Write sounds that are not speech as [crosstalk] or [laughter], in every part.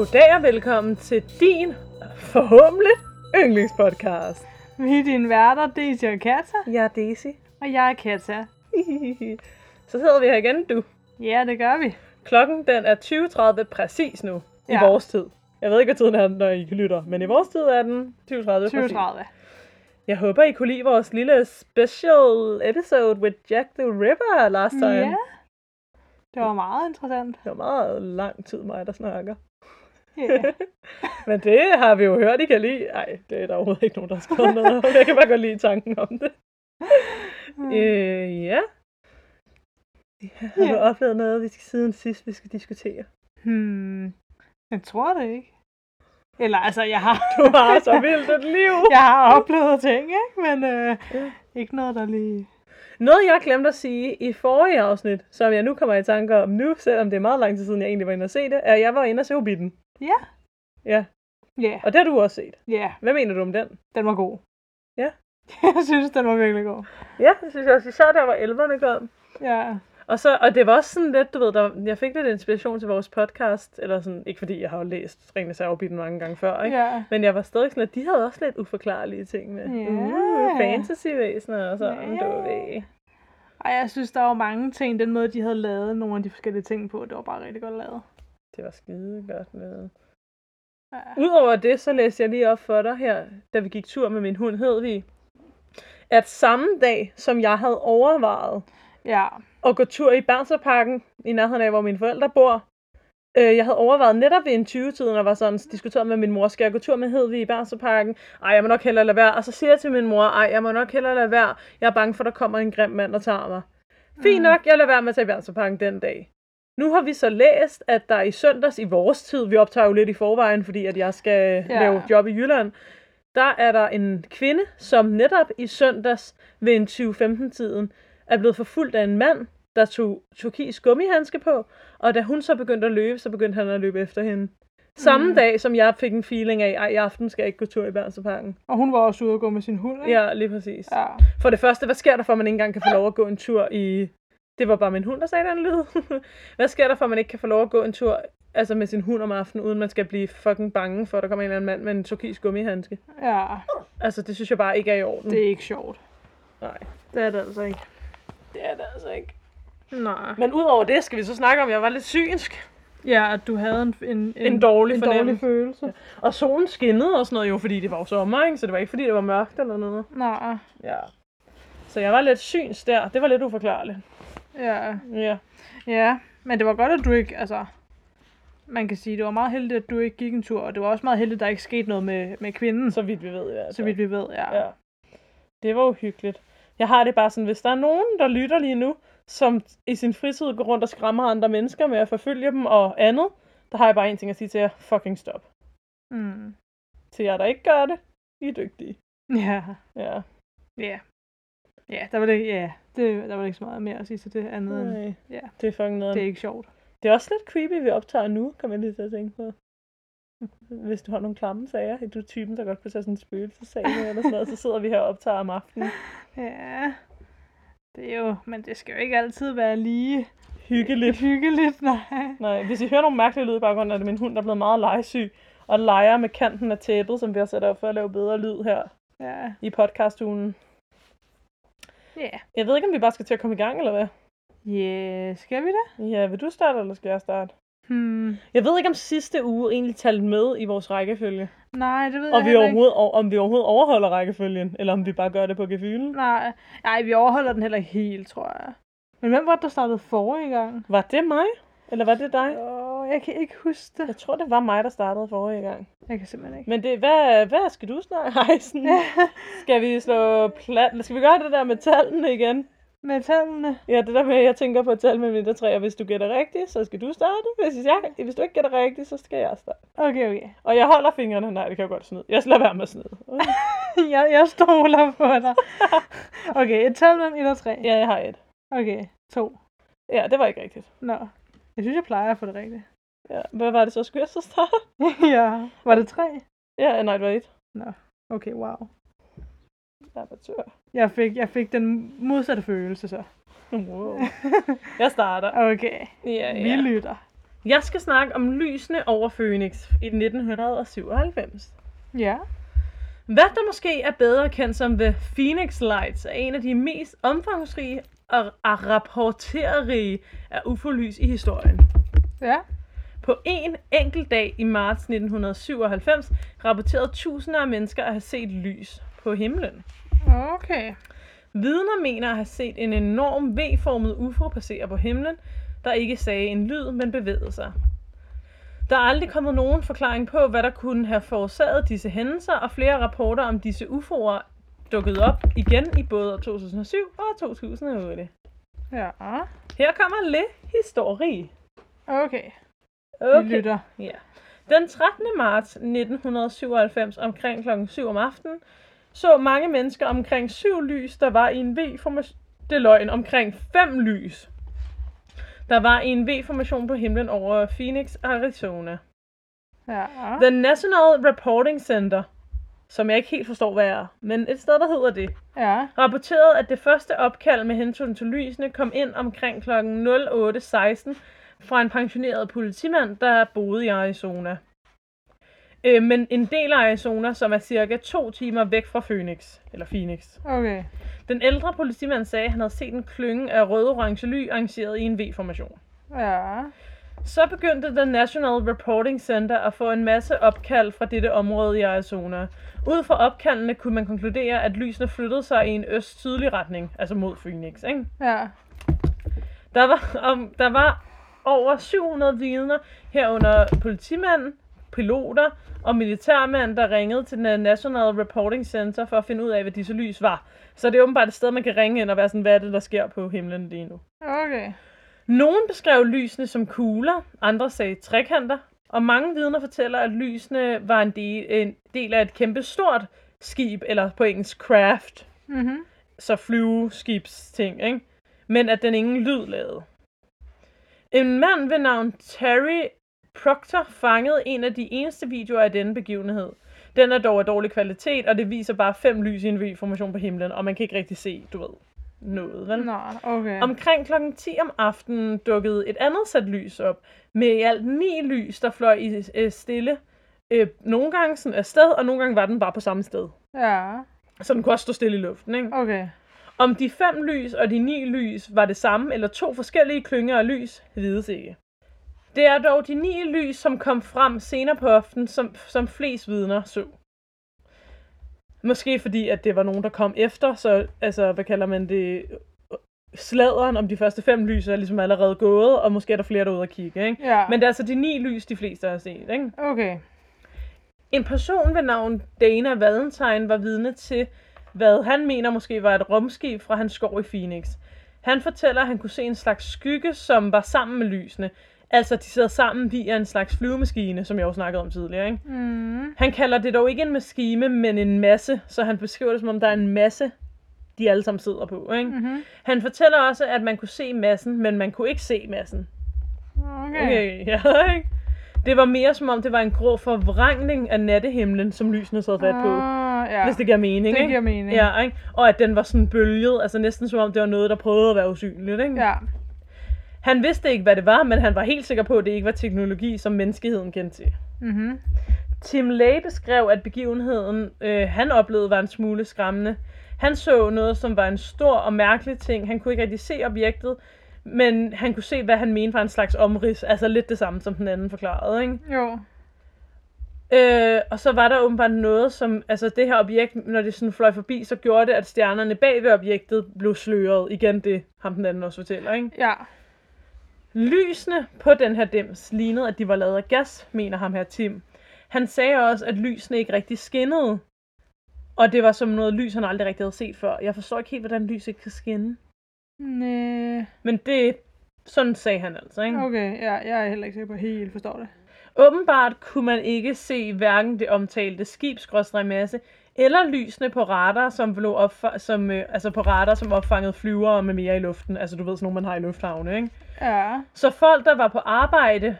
Goddag og velkommen til din, forhåbentlig, yndlingspodcast. Vi er dine værter, Daisy og Katja, Jeg er Daisy. og jeg er Katja. Så sidder vi her igen, du. Ja, det gør vi. Klokken den er 20.30 præcis nu, i Ja. vores tid. Jeg ved ikke, hvad tiden er, når I lytter, men i vores tid er den 20.30 præcis. 2030. Jeg håber, I kunne lide vores lille special episode with Jack the Ripper last time. Ja, det var meget interessant. Det var meget lang tid mig, der snakker. Ja. [laughs] Men det har vi jo hørt, I kan lide. Ej, det er der overhovedet ikke nogen, der har skrevet noget om. Jeg kan bare godt lide tanken om det. [laughs] Øh, ja. ja har du Ja. oplevet noget, vi skal siden sidst, vi skal diskutere? Hmm, jeg tror det ikke. Eller altså, jeg har, Du har så vildt et liv. [laughs] jeg har oplevet ting, ikke? Men øh, Ja. ikke noget, der lige... Noget, jeg glemte at sige i forrige afsnit, som jeg nu kommer i tanker om nu, selvom det er meget lang tid siden, jeg egentlig var inde og se det, er, at jeg var inde og se Hobbiten. Ja. Ja, Ja, og det har du også set. ja, Hvad mener du om den? den var god. Ja. [laughs] jeg synes, den var virkelig god. Ja, det synes jeg også. Især der var elverne kom. Ja. Og, så, og det var også sådan lidt, du ved, der, jeg fik lidt inspiration til vores podcast, eller sådan, ikke fordi jeg har jo læst Ringens Afbitten mange gange før, ikke? Ja. Men jeg var stadig sådan, at de havde også lidt uforklarlige ting med. Ja. Uh, fantasyvæsener og sådan, Ja. du ved. Ej, jeg synes, der var mange ting, den måde, de havde lavet nogle af de forskellige ting på, det var bare rigtig godt lavet. Det var skide godt med. Ja. Udover det, så læste jeg lige op for dig her, da vi gik tur med min hund Hedvig, at samme dag, som jeg havde overvejet ja. at gå tur i Bernstorparken, i nærheden af, hvor mine forældre bor, øh, jeg havde overvejet netop ved en 20-tiden, og var sådan diskuteret med min mor, skal jeg gå tur med Hedvig i Bernstorparken? Ej, jeg må nok hellere lade være. Og så siger jeg til min mor, ej, jeg må nok hellere lade være. Jeg er bange for, at der kommer en grim mand og tager mig. Fint Mm. nok, jeg lader være med at tage i Bernstorparken den dag. Nu har vi så læst, at der i søndags i vores tid, vi optager jo lidt i forvejen, fordi at jeg skal Ja. lave job i Jylland, der er der en kvinde, som netop i søndags ved en 20-15-tiden er blevet forfulgt af en mand, der tog turkis gummihandske på, og da hun så begyndte at løbe, så begyndte han at løbe efter hende. Samme Mm. dag, som jeg fik en feeling af, ej, i aften skal jeg ikke gå tur i Bernstorparken. Og hun var også ude at gå med sin hund, ikke? Ja, lige præcis. Ja. For det første, hvad sker der for, at man ikke engang kan få lov at gå en tur i... Det var bare min hund, der sagde den lyd. [laughs] hvad sker der for, at man ikke kan få lov at gå en tur altså med sin hund om aftenen, uden man skal blive fucking bange for, at der kommer en eller anden mand med en turkisk gummihandske? ja. Altså, det synes jeg bare ikke er i orden. Det er ikke sjovt. Nej, Det er det altså ikke. det er det altså ikke. Nej. Men udover det skal vi så snakke om, at jeg var lidt synsk. Ja, at du havde en, en, en, En dårlig en dårlig følelse. Og solen skinnede og sådan noget jo, fordi det var jo sommer, ikke? Så det var ikke, fordi det var mørkt eller noget. Nej. Ja. Så jeg var lidt syns der. Det var lidt uforklarligt. Ja. Ja. Ja. Men det var godt, at du ikke, altså... Man kan sige, det var meget heldigt, at du ikke gik en tur, og det var også meget heldigt, at der ikke skete noget med, med kvinden, så, vidt vi ved fald. så vidt vi ved, ja. Ja. Det var uhyggeligt. Jeg har det bare sådan, hvis der er nogen, der lytter lige nu, som i sin fritid går rundt og skræmmer andre mennesker med at forfølge dem og andet, der har jeg bare en ting at sige til jer. Fucking stop. Mm. Til jer, der ikke gør det, I er dygtige. Ja. Ja. Ja. Ja, der var det, ja, det, der var ikke så meget mere at sige til det andet end, Nej. ja. Det er fucking noget. det er ikke sjovt. Det er også lidt creepy, vi optager nu, kan man lige at tænke på. Hvis du har nogle klamme sager, er du typen, der godt kunne tage sådan en spøgelsessag med, eller sådan noget, så sidder vi her og optager om aftenen. [laughs] Ja, det er jo, men det skal jo ikke altid være lige Hyggeligt. hyggeligt, nej. Nej, hvis I hører nogle mærkelige lyde i baggrunden, er det min hund, der er blevet meget legesyg, og leger med kanten af tæppet, som vi har sat op for at lave bedre lyd her Ja, i podcastugen. Ja. Jeg ved ikke, om vi bare skal til at komme i gang, eller hvad? Yeah, skal vi det? Ja, vil du starte, eller skal jeg starte? Hmm. Jeg ved ikke, om sidste uge egentlig talte med i vores rækkefølge. Nej, det ved Og jeg vi overhovedet, om vi overhovedet overholder rækkefølgen, eller om vi bare gør det på gefylen. ikke. Nej, nej, vi overholder den heller ikke helt, tror jeg. Men hvem var det, der startede forrige gang? Var det mig? Eller var det dig? Åh, jeg kan ikke huske det. Jeg tror, det var mig, der startede forrige gang. Jeg kan simpelthen ikke. Men det, hvad, hvad skal du snakke? [laughs] Sådan, [laughs] skal vi slå plat? Skal vi gøre det der med tallene igen? Med tallene. Ja, det der med, at jeg tænker på et tal med mindre tre, og hvis du gætter rigtigt, så skal du starte. Hvis, jeg, hvis du ikke gætter rigtigt, så skal jeg starte. Okay, okay. Og jeg holder fingrene. Nej, det kan jeg godt snyde. Jeg skal lade være med at snyde. [laughs] jeg, jeg stoler på dig. Okay, et tal mellem 1 og 3. Ja, jeg har et. Okay, to. Ja, det var ikke rigtigt. Nå. Jeg synes, jeg plejer at få det rigtigt. Ja. Hvad var det så? Skulle jeg så starte? [laughs] ja. Var det tre? Ja, nej, det var et. Okay, wow. Amatør. Jeg fik, jeg fik den modsatte følelse så. Wow. Jeg starter. [laughs] Okay, Ja, vi ja. lytter. Jeg skal snakke om lysene over Phoenix i 1997. Ja. Hvad der måske er bedre kendt som The Phoenix Lights, er en af de mest omfangsrige og, og rapporterige af UFO-lys i historien. Ja. På en enkelt dag i marts 1997 rapporterede tusinder af mennesker at have set lys på himlen. Okay. Vidner mener at have set en enorm V-formet UFO passere på himlen, der ikke sagde en lyd, men bevægede sig. Der er aldrig kommet nogen forklaring på, hvad der kunne have forårsaget disse hændelser, og flere rapporter om disse UFO'er dukkede op igen i både 2007 og 2008. Ja. Her kommer lidt historie. Okay. Vi Okay. lytter. Ja. Den 13. marts 1997 omkring kl. 7 om aftenen så mange mennesker omkring syv lys, der var i en V-formation. Det er løgn, omkring fem lys. Der var i en V-formation på himlen over Phoenix, Arizona. Ja. The National Reporting Center, som jeg ikke helt forstår, hvad er, men et sted, der hedder det, Ja. rapporterede, at det første opkald med hensyn til lysene kom ind omkring kl. 08.16 fra en pensioneret politimand, der boede i Arizona. Øh, men en del af Arizona, som er cirka to timer væk fra Phoenix, eller Phoenix. Okay. Den ældre politimand sagde, at han havde set en klynge af røde-orange ly arrangeret i en V-formation. Ja. Så begyndte The National Reporting Center at få en masse opkald fra dette område i Arizona. Ud fra opkaldene kunne man konkludere, at lysene flyttede sig i en øst-sydlig retning, altså mod Phoenix. Ikke? Ja. Der, var, om, der var over 700 vidner, herunder politimænd, piloter og militærmænd, der ringede til den National Reporting Center for at finde ud af, hvad disse lys var. Så det er åbenbart et sted, man kan ringe ind og være sådan, hvad er det, der sker på himlen lige nu. Okay. Nogen beskrev lysene som kugler, andre sagde trekanter, og mange vidner fortæller, at lysene var en del, en del af et kæmpe stort skib, eller på engelsk craft, Mhm. så flyveskibsting, ikke? men at den ingen lyd lavede. En mand ved navn Terry Proctor fangede en af de eneste videoer af denne begivenhed. Den er dog af dårlig kvalitet, og det viser bare fem lys i en V-formation på himlen, og man kan ikke rigtig se, du ved, noget, vel? Nå, okay. Omkring kl. 10 om aftenen dukkede et andet sæt lys op, med i alt ni lys, der fløj i øh, stille. Øh, nogle gange sådan afsted, og nogle gange var den bare på samme sted. Ja. Så den kunne også stå stille i luften, ikke? Okay. Om de fem lys og de ni lys var det samme, eller to forskellige klynger af lys, vides ikke. Det er dog de ni lys, som kom frem senere på aftenen, som, som flest vidner så. Måske fordi, at det var nogen, der kom efter, så altså, hvad kalder man det, sladeren om de første fem lys er ligesom allerede gået, og måske er der flere derude at kigge, ikke? Ja. Men det er altså de ni lys, de fleste har set, ikke? Okay. En person ved navn Dana Valentine var vidne til, hvad han mener måske var et rumskib fra hans skov i Phoenix. Han fortæller, at han kunne se en slags skygge, som var sammen med lysene. Altså, de sidder sammen via en slags flyvemaskine, som jeg også snakkede om tidligere. Ikke? Mm. Han kalder det dog ikke en maskine, men en masse, så han beskriver det, som om der er en masse, de alle sammen sidder på. Ikke? Mhm. Han fortæller også, at man kunne se massen, men man kunne ikke se massen. Okay. Okay, [laughs] ja, ikke? Det var mere som om, det var en grå forvrængning af nattehimlen, som lysene sad fat på. Ah, ja. Hvis det giver mening, det ikke? giver mening. Ja, ikke? Og at den var sådan bølget, altså næsten som om det var noget, der prøvede at være usynligt, ikke? Ja. Han vidste ikke, hvad det var, men han var helt sikker på, at det ikke var teknologi, som menneskeheden kendte til. Mhm. Tim Lay beskrev, at begivenheden, øh, han oplevede, var en smule skræmmende. Han så noget, som var en stor og mærkelig ting. Han kunne ikke rigtig se objektet, men han kunne se, hvad han mente var en slags omrids. Altså lidt det samme, som den anden forklarede, ikke? Jo. Øh, og så var der åbenbart noget, som, altså det her objekt, når det sådan fløj forbi, så gjorde det, at stjernerne bag ved objektet blev sløret. Igen det, ham den anden også fortæller, ikke? Ja. Lysene på den her dims lignede, at de var lavet af gas, mener ham her Tim. Han sagde også, at lysene ikke rigtig skinnede. Og det var som noget lys, han aldrig rigtig havde set før. Jeg forstår ikke helt, hvordan lys ikke kan skinne. Næh. Men det, sådan sagde han altså, ikke? Okay, ja, jeg er heller ikke sikker på, at jeg helt forstår det. Åbenbart kunne man ikke se hverken det omtalte skibsmasse eller lysene på radar, som, blev opfa- som, øh, altså på radar, som opfangede flyvere med mere i luften. Altså du ved sådan nogle, man har i lufthavne, ikke? Ja. Så folk, der var på arbejde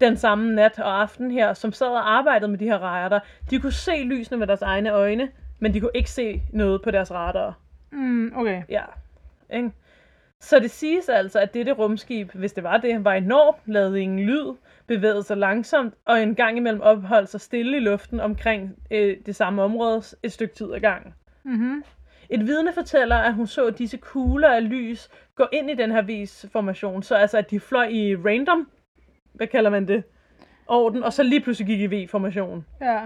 den samme nat og aften her, som sad og arbejdede med de her radar, de kunne se lysene med deres egne øjne, men de kunne ikke se noget på deres radar. Mm, okay. Ja, ikke? Så det siges altså, at dette rumskib, hvis det var det, var enormt, lavede ingen lyd, bevægede sig langsomt, og en gang imellem opholdt sig stille i luften omkring øh, det samme område et stykke tid ad gangen. Mhm. Et vidne fortæller, at hun så disse kugler af lys gå ind i den her vis-formation, så altså at de fløj i random, hvad kalder man det, orden, og så lige pludselig gik i V-formation. Ja.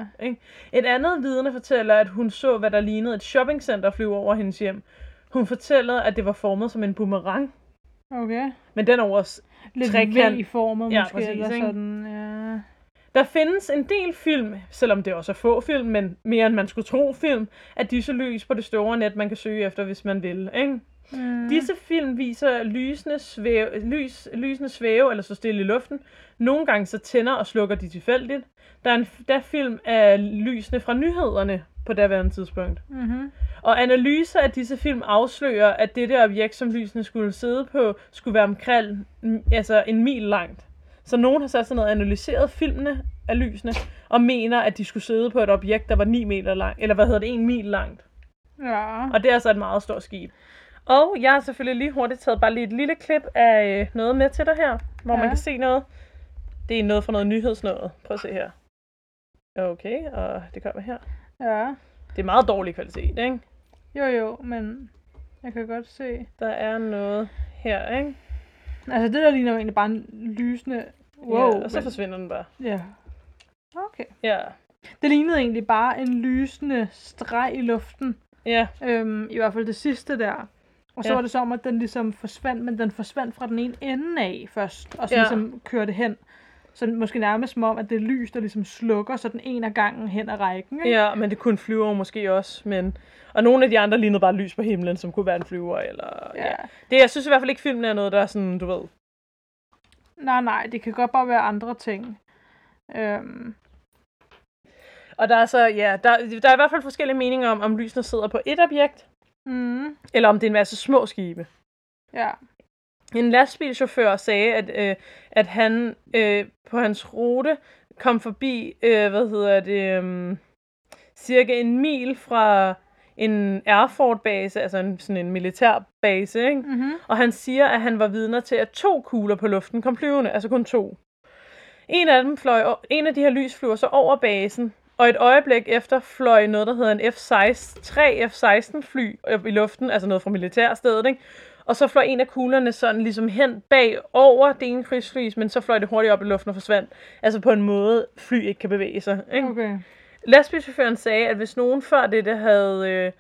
Et andet vidne fortæller, at hun så, hvad der lignede et shoppingcenter flyve over hendes hjem. Hun fortæller, at det var formet som en boomerang, Okay. men den over s- Lidt Trekant. V-formet Ja, måske, præcis, eller ikke? sådan, ja. Der findes en del film, selvom det også er få film, men mere end man skulle tro film, af disse lys på det store net, man kan søge efter, hvis man vil. Ikke? Mm. Disse film viser lysende svæve, lys, lysende svæve eller så stille i luften. Nogle gange så tænder og slukker de tilfældigt. Der er en der er film af lysene fra nyhederne på daværende tidspunkt. Mm-hmm. Og analyser af disse film afslører, at dette objekt, som lysene skulle sidde på, skulle være omkring altså en mil langt. Så nogen har sat sig ned og analyseret filmene af lysene, og mener, at de skulle sidde på et objekt, der var 9 meter langt, eller hvad hedder det, 1 mil langt. Ja. Og det er altså et meget stort skib. Og jeg har selvfølgelig lige hurtigt taget bare lige et lille klip af øh, noget med til dig her, hvor ja. man kan se noget. Det er noget fra noget nyhedsnået. Prøv at se her. Okay, og det kommer her. Ja. Det er meget dårlig kvalitet, ikke? Jo, jo, men jeg kan godt se. Der er noget her, ikke? Altså, det der ligner jo egentlig bare en lysende... Wow. ja, og så men- forsvinder den bare. Ja. Okay. Ja. Det lignede egentlig bare en lysende streg i luften. Ja, Øhm, I hvert fald det sidste der. Og så Ja. var det som, at den ligesom forsvandt, men den forsvandt fra den ene ende af først, og så Ja. ligesom kørte hen. Så måske nærmest som om, at det er lys, der ligesom slukker, så den ene af gangen hen ad rækken. Ikke? ja, men det kunne en flyver måske også, men... Og nogle af de andre lignede bare lys på himlen, som kunne være en flyver, eller... ja. Det, jeg synes i hvert fald ikke, filmen er noget, der er sådan, du ved... Nej, nej, det kan godt bare være andre ting. Øhm, Og der er så, ja, der, der er i hvert fald forskellige meninger om, om lysene sidder på et objekt, mm, eller om det er en masse små skibe. ja. En lastbilchauffør sagde, at, øh, at han øh, på hans rute kom forbi, øh, hvad hedder det, øh, cirka en mil fra en Airfort-base, altså en, sådan en militærbase, ikke? Mm-hmm. Og han siger, at han var vidner til, at to kugler på luften kom flyvende, altså kun to. En af dem fløj, en af de her lys flyver så over basen, og et øjeblik efter fløj noget, der hedder en F-16, tre F-16 fly op i luften, altså noget fra militærstedet, ikke? Og så fløj en af kuglerne sådan ligesom hen bag over det ene krigsfly, men så fløj det hurtigt op i luften og forsvandt. Altså på en måde, fly ikke kan bevæge sig. Ikke? Okay. Lastbilchaufføren sagde, at hvis nogen før det havde, øh,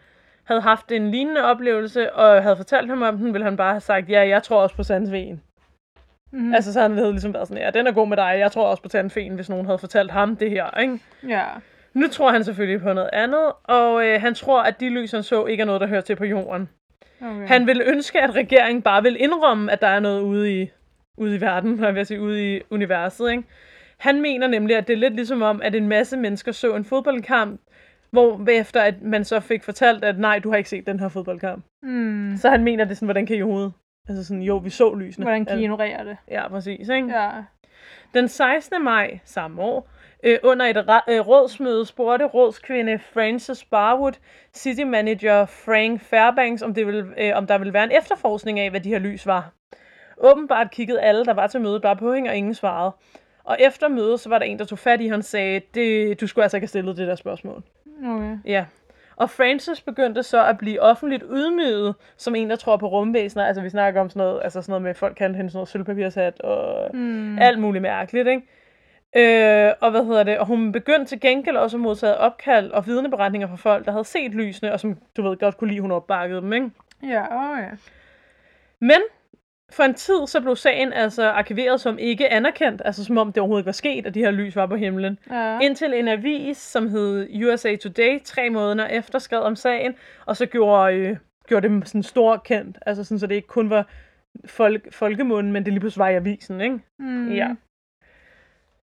havde haft en lignende oplevelse, og havde fortalt ham om den, ville han bare have sagt, ja, jeg tror også på Sandven. Mm. Altså, så han havde ligesom været sådan, ja, den er god med dig, jeg tror også på Tandfen, hvis nogen havde fortalt ham det her, ikke? Ja. Nu tror han selvfølgelig på noget andet, og øh, han tror, at de lys, han så, ikke er noget, der hører til på jorden. Okay. Han vil ønske, at regeringen bare vil indrømme, at der er noget ude i, ude i verden, [laughs] jeg vil sige ude i universet, ikke? Han mener nemlig, at det er lidt ligesom om, at en masse mennesker så en fodboldkamp, hvor efter at man så fik fortalt, at nej, du har ikke set den her fodboldkamp. Mm. Så han mener, det er sådan, hvordan kan I overhovedet? Altså sådan, jo, vi så lysene. Hvordan kan I ignorere det? Ja, præcis, ikke? Ja. Den 16. maj samme år, øh, under et øh, rådsmøde, spurgte rådskvinde Frances Barwood city manager Frank Fairbanks, om, det ville, øh, om der ville være en efterforskning af, hvad de her lys var. Åbenbart kiggede alle, der var til mødet, bare på hende, og ingen svarede. Og efter mødet, så var der en, der tog fat i, og han sagde, det, du skulle altså ikke have stillet det der spørgsmål. Okay. Ja. Og Francis begyndte så at blive offentligt ydmyget som en, der tror på rumvæsener. Altså, vi snakker om sådan noget, altså sådan noget med, folk kan hende sådan noget sølvpapirshat og mm. alt muligt mærkeligt, ikke? Øh, og hvad hedder det? Og hun begyndte til gengæld også at modtage opkald og vidneberetninger fra folk, der havde set lysene, og som du ved godt kunne lide, hun opbakkede dem, ikke? Ja, åh ja. Men for en tid, så blev sagen altså arkiveret som ikke anerkendt, altså som om det overhovedet ikke var sket, at de her lys var på himlen. Ja. Indtil en avis, som hed USA Today, tre måneder efter skrev om sagen, og så gjorde, øh, gjorde det sådan stor kendt. Altså sådan, så det ikke kun var folk, folkemunden, men det lige pludselig var i avisen, ikke? Mm. Ja.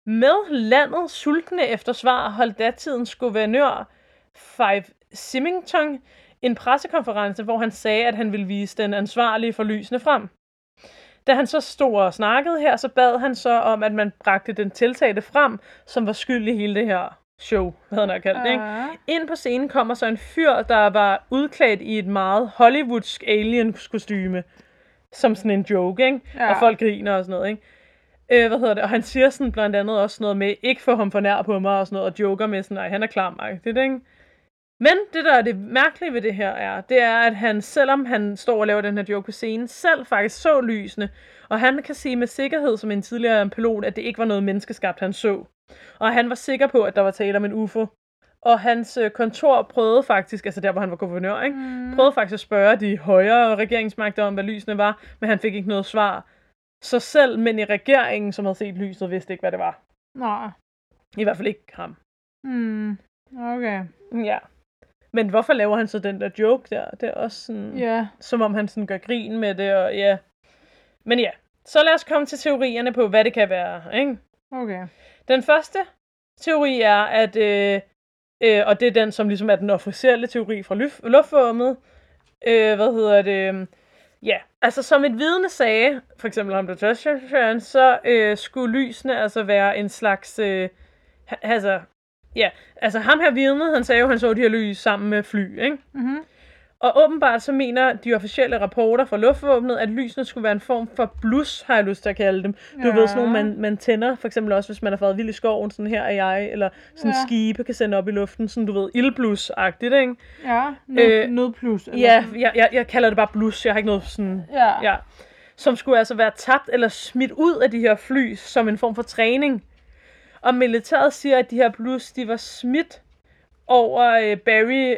Med landet sultne efter svar holdt datidens guvernør Five Symington en pressekonference, hvor han sagde, at han ville vise den ansvarlige for lysene frem. Da han så stod og snakkede her, så bad han så om, at man bragte den tiltalte frem, som var skyld i hele det her show, hvad han har kaldt det, ikke? Ja. Ind på scenen kommer så en fyr, der var udklædt i et meget Hollywoodsk alien-kostyme. som sådan en joke, ikke? Ja. Og folk griner og sådan noget, ikke? Øh, hvad hedder det? Og han siger sådan blandt andet også noget med, ikke få ham for nær på mig og sådan noget, og joker med sådan, nej, han er klar det ikke? Men det, der er det mærkelige ved det her er, det er, at han, selvom han står og laver den her joke på scenen, selv faktisk så lysene, og han kan sige med sikkerhed som en tidligere pilot, at det ikke var noget menneskeskabt, han så. Og han var sikker på, at der var tale om en UFO. Og hans øh, kontor prøvede faktisk, altså der hvor han var guvernør, ikke? Mm. prøvede faktisk at spørge de højere regeringsmagter om, hvad lysene var, men han fik ikke noget svar. Så selv mænd i regeringen, som havde set lyset, vidste ikke, hvad det var. Nej. I hvert fald ikke ham. Mm. Okay. Ja. Men hvorfor laver han så den der joke der? Det er også sådan, Ja. som om han sådan gør grin med det, og ja. Men ja, så lad os komme til teorierne på, hvad det kan være, ikke? Okay. Den første teori er, at, øh, øh, og det er den, som ligesom er den officielle teori fra luf- luftvåbnet, øh, hvad hedder det, ja, altså som et vidne sagde, for eksempel ham der Joshua, så øh, skulle lysene altså være en slags, øh, altså, ja, altså ham her vidnet, han sagde jo, han så de her lys sammen med fly, ikke? Mhm. Og åbenbart så mener de officielle rapporter fra luftvåbnet, at lysene skulle være en form for blus, har jeg lyst til at kalde dem. Du Ja. ved, sådan nogle, man, man tænder, for eksempel også, hvis man har fået vild i skoven, sådan her er jeg, eller sådan Ja. skibe kan sende op i luften, sådan du ved, ildblus-agtigt, ikke? Ja. Nød, Øh, nødplus. eller Ja, jeg, jeg, jeg kalder det bare blus, jeg har ikke noget sådan, Ja. ja. Som skulle altså være tabt eller smidt ud af de her fly, som en form for træning. Og militæret siger, at de her blus, de var smidt over øh, Barry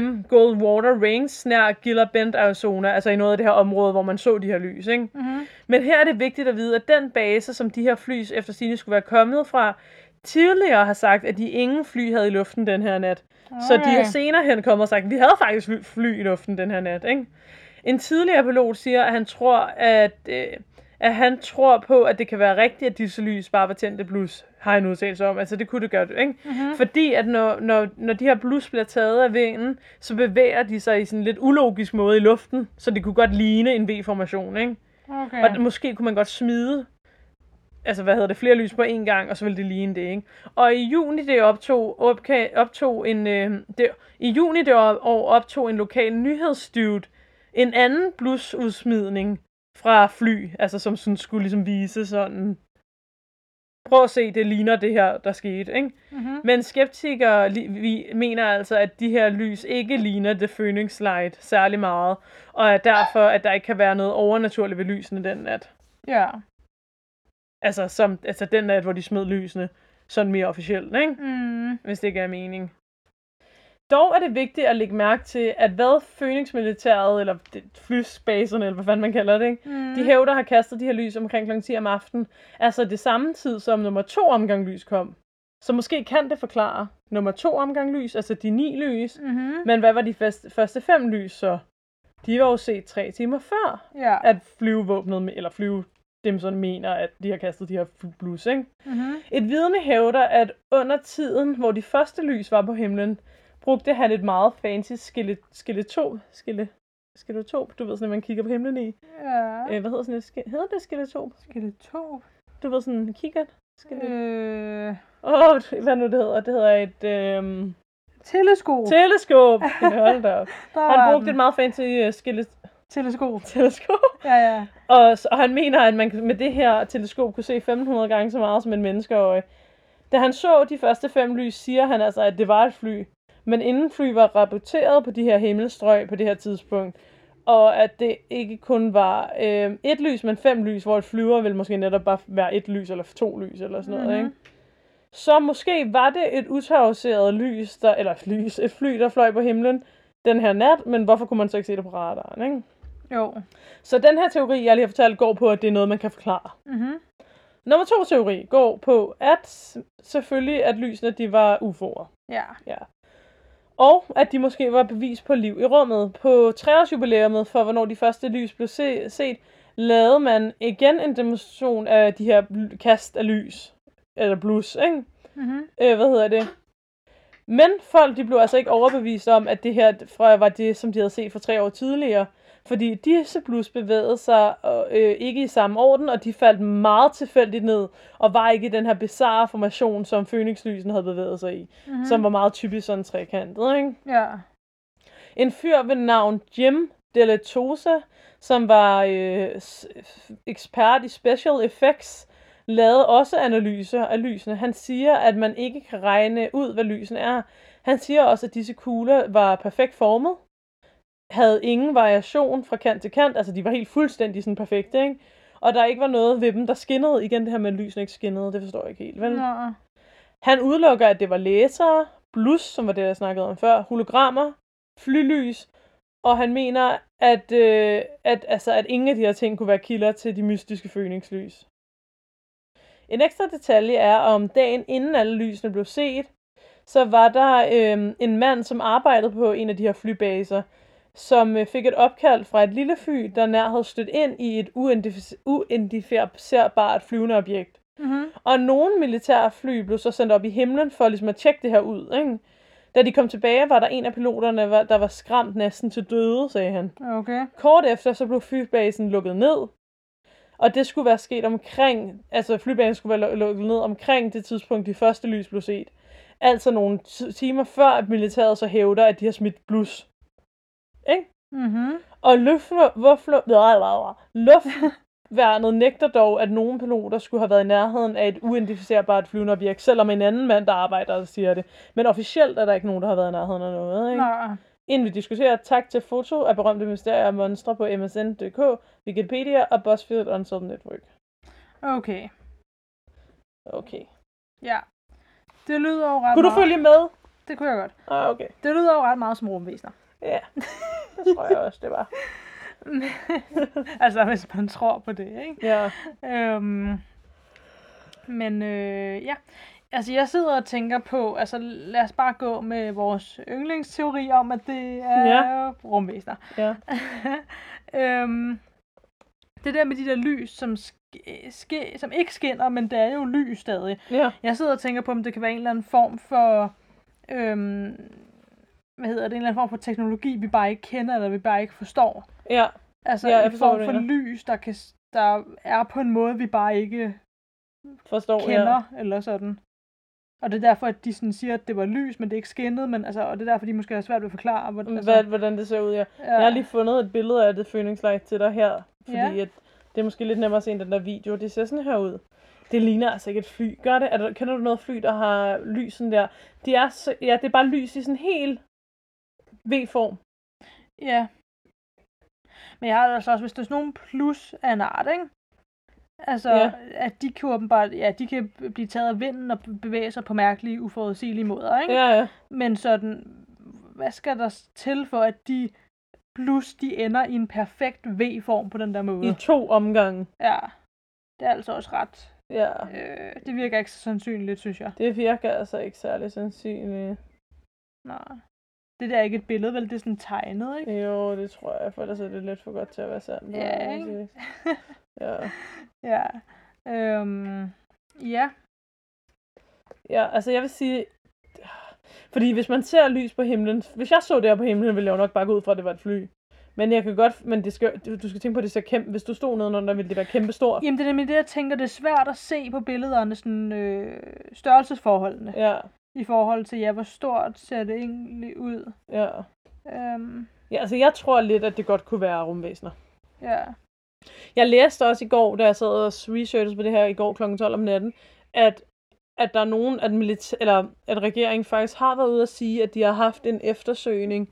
M. Goldwater Range nær Gila Bend, Arizona, altså i noget af det her område, hvor man så de her lys, ikke? Mhm. Men her er det vigtigt at vide, at den base, som de her fly efter sine skulle være kommet fra, tidligere har sagt, at de ingen fly havde i luften den her nat. Okay. Så de har senere hen kommet og sagt, at vi havde faktisk fly, i luften den her nat. Ikke? En tidligere pilot siger, at han tror, at, øh, at han tror på, at det kan være rigtigt, at disse lys bare var tændte blus, har han udtalt om. Altså det kunne det gøre, ikke? Mhm. Fordi at når, når, når de her blus bliver taget af vinden, så bevæger de sig i sådan en lidt ulogisk måde i luften, så det kunne godt ligne en V-formation, ikke? Okay. Og måske kunne man godt smide altså hvad hedder det, flere lys på én gang, og så ville det ligne det, ikke? Og i juni det optog, opka, optog en, øh, det, i juni det år optog en lokal nyhedsstudie en anden blusudsmidning fra fly, altså som sådan skulle ligesom vise sådan, prøv at se, det ligner det her, der skete, ikke? Mhm. Men skeptikere vi mener altså, at de her lys ikke ligner The Phoenix Light særlig meget, og at derfor, at der ikke kan være noget overnaturligt ved lysene den nat. Ja. Altså, som, altså den nat, hvor de smed lysene, sådan mere officielt, ikke? Mm. hvis det ikke er mening. Dog er det vigtigt at lægge mærke til, at hvad Phoenix-militæret, eller flysbaserne, eller hvad fanden man kalder det, ikke? Mm. de hævder har kastet de her lys omkring kl. 10 om aftenen, altså det samme tid, som nummer to omgang lys kom. Så måske kan det forklare nummer to omgang lys, altså de ni lys. Mhm. Men hvad var de første, fem lys så? De var jo set tre timer før, Ja. at flyvevåbnet, eller flyve dem sådan mener, at de har kastet de her blus, ikke? Mhm. Et vidne hævder, at under tiden, hvor de første lys var på himlen, brugte han et meget fancy skelet, skeletop, skele, skeletop, du ved sådan, at man kigger på himlen i. Ja. Øh, hvad hedder sådan et, ske- hedder det skeletop? Skeletop. Du ved sådan en kikkert? Skelet. Øh. Åh, oh, hvad nu det hedder? Det hedder et øhm, Teleskop. teleskop. [laughs] Hold da op. Han brugte den. et meget fancy uh, skelet Teleskop. [laughs] teleskop. Ja, ja. Og, og han mener, at man med det her teleskop kunne se 1500 gange så meget som en menneskeøje. Da han så de første fem lys, siger han altså, at det var et fly. Men inden fly var rapporteret på de her himmelstrøg på det her tidspunkt, og at det ikke kun var øh, et lys, men fem lys, hvor et flyver vil måske netop bare være et lys, eller to lys, eller sådan noget, Mhm. ikke? Så måske var det et uterroriseret lys, der, eller lys, et fly, der fløj på himlen den her nat, men hvorfor kunne man så ikke se det på radaren, ikke? Jo. Så den her teori, jeg lige har fortalt, går på, at det er noget, man kan forklare. Mhm. Nummer to teori går på, at selvfølgelig, at lysene de var UFO'er. Ja. Ja. Og at de måske var bevis på liv i rummet. På treårsjubilæumet for, hvornår de første lys blev se- set, lavede man igen en demonstration af de her kast af lys. Eller blus, ikke? Mhm. Øh, hvad hedder det? Men folk, de blev altså ikke overbevist om, at det her fra var det, som de havde set for tre år tidligere. Fordi disse blus bevægede sig øh, ikke i samme orden, og de faldt meget tilfældigt ned, og var ikke i den her bizarre formation, som Phoenix-lysen havde bevæget sig i. Mhm. Som var meget typisk sådan trekantet, ikke? Ja. En fyr ved navn Jim Deletosa, som var øh, ekspert i special effects, lavede også analyser af lysene. Han siger, at man ikke kan regne ud, hvad lysene er. Han siger også, at disse kugler var perfekt formet, havde ingen variation fra kant til kant, altså de var helt fuldstændig sådan perfekte, ikke? Og der ikke var noget ved dem, der skinnede. Igen det her med, at lysene ikke skinnede, det forstår jeg ikke helt, vel? Nå. Han udelukker, at det var læsere, blus, som var det, jeg snakkede om før, hologrammer, flylys, og han mener, at, øh, at, altså, at ingen af de her ting kunne være kilder til de mystiske fønixlys. En ekstra detalje er, om dagen inden alle lysene blev set, så var der øh, en mand, som arbejdede på en af de her flybaser, som øh, fik et opkald fra et lille fly, der nær havde stødt ind i et uidentific- uidentificerbart flyvende objekt. Mm-hmm. Og nogle militære fly blev så sendt op i himlen for ligesom at tjekke det her ud. Ikke? Da de kom tilbage, var der en af piloterne, der var skræmt næsten til døde, sagde han. Okay. Kort efter, så blev flybasen lukket ned. Og det skulle være sket omkring, altså flybasen skulle være lu- lukket ned omkring det tidspunkt, de første lys blev set. Altså nogle ti- timer før, at militæret så hævder, at de har smidt blus. Ikke? Mm-hmm. Og luftværnet [laughs] nægter dog, at nogen piloter skulle have været i nærheden af et uidentificerbart flyvende objekt, selvom en anden mand, der arbejder, der siger det. Men officielt er der ikke nogen, der har været i nærheden af noget. Ikke? Nå. Inden vi diskuterer, tak til foto af berømte mysterier og monstre på msn.dk, Wikipedia og BuzzFeed Unsolved Network. Okay. Okay. Ja. Det lyder jo ret Kunne du meget... følge med? Det kunne jeg godt. Ah, okay. Det lyder jo ret meget som rumvæsener. Ja, det tror jeg også, det var. [laughs] altså, hvis man tror på det, ikke? Ja, Øhm, men øh, ja, altså jeg sidder og tænker på, altså lad os bare gå med vores yndlingsteori om, at det er Ja. ja. rumvæsener. ja. [laughs] øhm, det der med de der lys, som, sk- sk- som ikke skinner, men det er jo lys stadig. Ja, Jeg sidder og tænker på, om det kan være en eller anden form for, øhm, hvad hedder det, en eller anden form for teknologi, vi bare ikke kender, eller vi bare ikke forstår. ja, Altså Ja, en form hvad for mener. lys, der, kan, der er på en måde, vi bare ikke forstår kender, Ja. eller sådan. Og det er derfor, at de sådan siger, at det var lys, men det ikke skinnet, men altså, og det er derfor, de måske har svært ved at forklare, hvordan, altså, Hvad, hvordan det ser ud, ja. ja, Jeg har lige fundet et billede af det Light til dig her, fordi Ja. at det er måske lidt nemmere at se end den der video. Det ser sådan her ud. Det ligner altså ikke et fly. Gør det? Er der, kender du noget fly, der har lys sådan der? Det er, så, ja, det er bare lys i sådan helt V-form. ja. Men jeg har altså også, hvis der er sådan nogle plus af en art, ikke? Altså, Ja. at de kan åbenbart, ja, de kan blive taget af vinden og bevæge sig på mærkelige, uforudsigelige måder, ikke? Ja, ja. Men sådan, hvad skal der til for, at de plus, de ender i en perfekt V-form på den der måde? I to omgange. Ja, det er altså også ret. Ja. Øh, det virker ikke så sandsynligt, synes jeg. Det virker altså ikke særlig sandsynligt. Nej. Det der er ikke et billede, vel? Det er sådan tegnet, ikke? Jo, det tror jeg, for ellers er det lidt for godt til at være sandt. Ja, ikke? [laughs] Ja. ja. Øhm, ja. ja, altså jeg vil sige... Fordi hvis man ser lys på himlen... Hvis jeg så det her på himlen, ville jeg jo nok bare gå ud fra, at det var et fly. Men jeg kan godt... Men det skal, du du skal tænke på, at det ser kæmpe... Hvis du stod nedenunder, ville det være kæmpe stort. Jamen, det er nemlig det, jeg tænker, det er svært at se på billederne, sådan øh, størrelsesforholdene. Ja, I forhold til, ja, hvor stort ser det egentlig ud. ja. Øhm, Ja, altså jeg tror lidt, at det godt kunne være rumvæsener. ja. Jeg læste også i går, da jeg sad og researchede på det her i går kl. 12 om natten, at, at der er nogen, at, milita- eller, at regeringen faktisk har været ude at sige, at de har haft en eftersøgning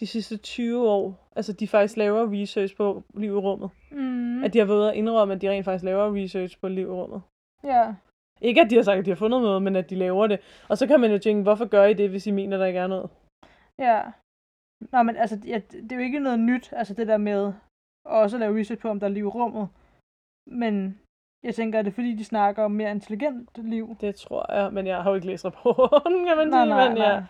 de sidste 20 år. Altså, de faktisk laver research på liv i rummet. Mm, At de har været ude at indrømme, at de rent faktisk laver research på liv i rummet. ja. Ikke at de har sagt, at de har fundet noget, men at de laver det. Og så kan man jo tænke, hvorfor gør I det, hvis I mener, der ikke er noget? Ja. Nå, men altså, ja, det er jo ikke noget nyt, altså det der med også at lave research på, om der er liv i rummet. Men jeg tænker, er det fordi, de snakker om mere intelligent liv? Det tror jeg, men jeg har jo ikke læst rapporten, kan man Nej, sige. nej, men, nej. Ja.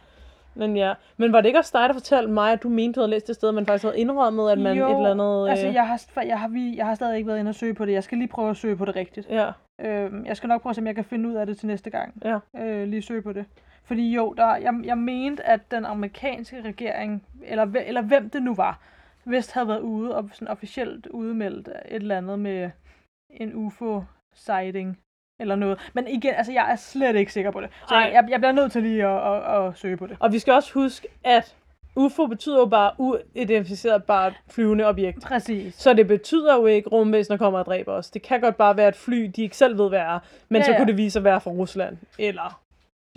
Men ja, men var det ikke også dig, der fortalte mig, at du mente, du havde læst det sted, men faktisk havde indrømmet, at man Jo, et eller andet... Altså, øh, jeg har, jeg, har, vi- jeg har stadig ikke været inde og søge på det. Jeg skal lige prøve at søge på det rigtigt. Ja, Øhm, jeg skal nok prøve at se, om jeg kan finde ud af det til næste gang. ja, Øh, lige søge på det. Fordi jo, der, jeg, jeg mente, at den amerikanske regering, eller, eller hvem det nu var, vist havde været ude og sådan officielt udmeldt et eller andet med en UFO-sighting eller noget. Men igen, altså jeg er slet ikke sikker på det. Så Ej. jeg, jeg, bliver nødt til lige at, at, at søge på det. Og vi skal også huske, at UFO betyder jo bare uidentificerbart flyvende objekt. Præcis. Så det betyder jo ikke, at rumvæsener kommer og dræber os. Det kan godt bare være et fly, de ikke selv ved, hvad er. Men Ja, så ja. kunne det vise at være fra Rusland. Eller,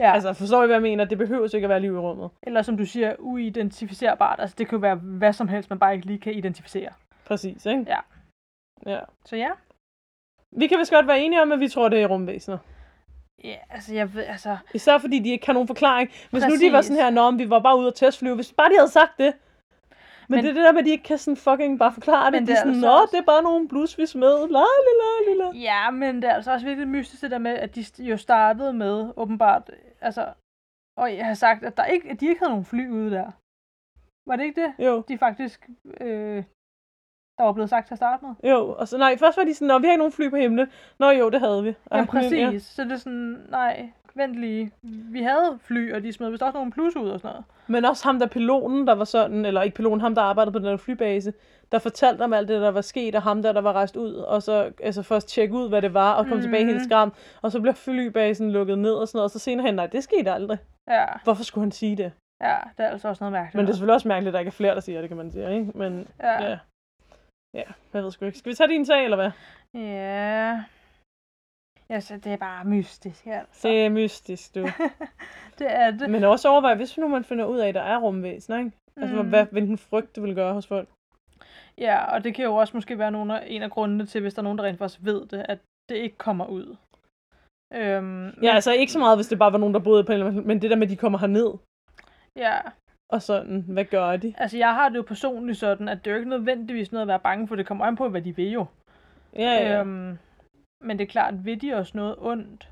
Ja. altså forstår I, hvad jeg mener? Det behøver ikke at være liv i rummet. Eller som du siger, uidentificerbart. Altså det kan jo være hvad som helst, man bare ikke lige kan identificere. Præcis, ikke? Ja. Ja. Så ja. Vi kan vist godt være enige om, at vi tror, det er rumvæsener. Ja, altså jeg ved, altså... Især fordi de ikke har nogen forklaring. Hvis nu de var Præcis. sådan her, Nå, vi var bare ude og testflyve. Hvis bare de havde sagt det. Men, Men- det er det der med, at de ikke kan sådan fucking bare forklare det. Men Men det de er sådan, altså Nå, også- det er bare nogle blus, vi smed. La, la, la, la. Ja, men det er altså også virkelig mystisk det der med, at de jo startede med, åbenbart, altså... Og jeg har sagt, at, der ikke, at de ikke havde nogen fly ude der. Var det ikke det? Jo, De faktisk... Øh, der var blevet sagt til at starte med. jo. Og så, nej, først var de sådan, Nå, vi har ikke nogen fly på himlen. Nå jo, det havde vi. Ja, præcis. Ja. Så det er sådan, nej, vent lige. Vi havde fly, og de smed vist også nogle plus ud og sådan noget. Men også ham der piloten, der var sådan, eller ikke piloten, ham der arbejdede på den der flybase, der fortalte om alt det, der var sket, og ham der, der var rejst ud, og så altså først tjekke ud, hvad det var, og kom mm. tilbage helt Mhm. skram, og så blev flybasen lukket ned og sådan noget, og så senere hen, nej, det skete aldrig. Ja, Hvorfor skulle han sige det? ja, det er altså også noget mærkeligt. Men det er selvfølgelig også mærkeligt, at der ikke er flere, der siger det, kan man sige, ikke? Men Ja. ja. Ja, jeg ved sgu ikke. Skal vi tage din sag, eller hvad? Ja. Ja, så det er bare mystisk, altså. Det er mystisk, du. [laughs] det er det. Men også overvej, hvis nu man finder ud af, at der er rumvæsener, ikke? Altså, Mm. hvad, hvilken frygt det vil gøre hos folk. Ja, og det kan jo også måske være nogle af, en af grundene til, hvis der er nogen, der rent faktisk ved det, at det ikke kommer ud. Øhm, Ja, altså ikke så meget, hvis det bare var nogen, der boede på en men det der med, at de kommer herned, ja, og sådan, hvad gør de? altså jeg har det jo personligt sådan, at det er jo ikke nødvendigvis noget at være bange for, det kommer an på, hvad de vil jo. Ja, ja. Øhm, men det er klart, vil de os noget ondt,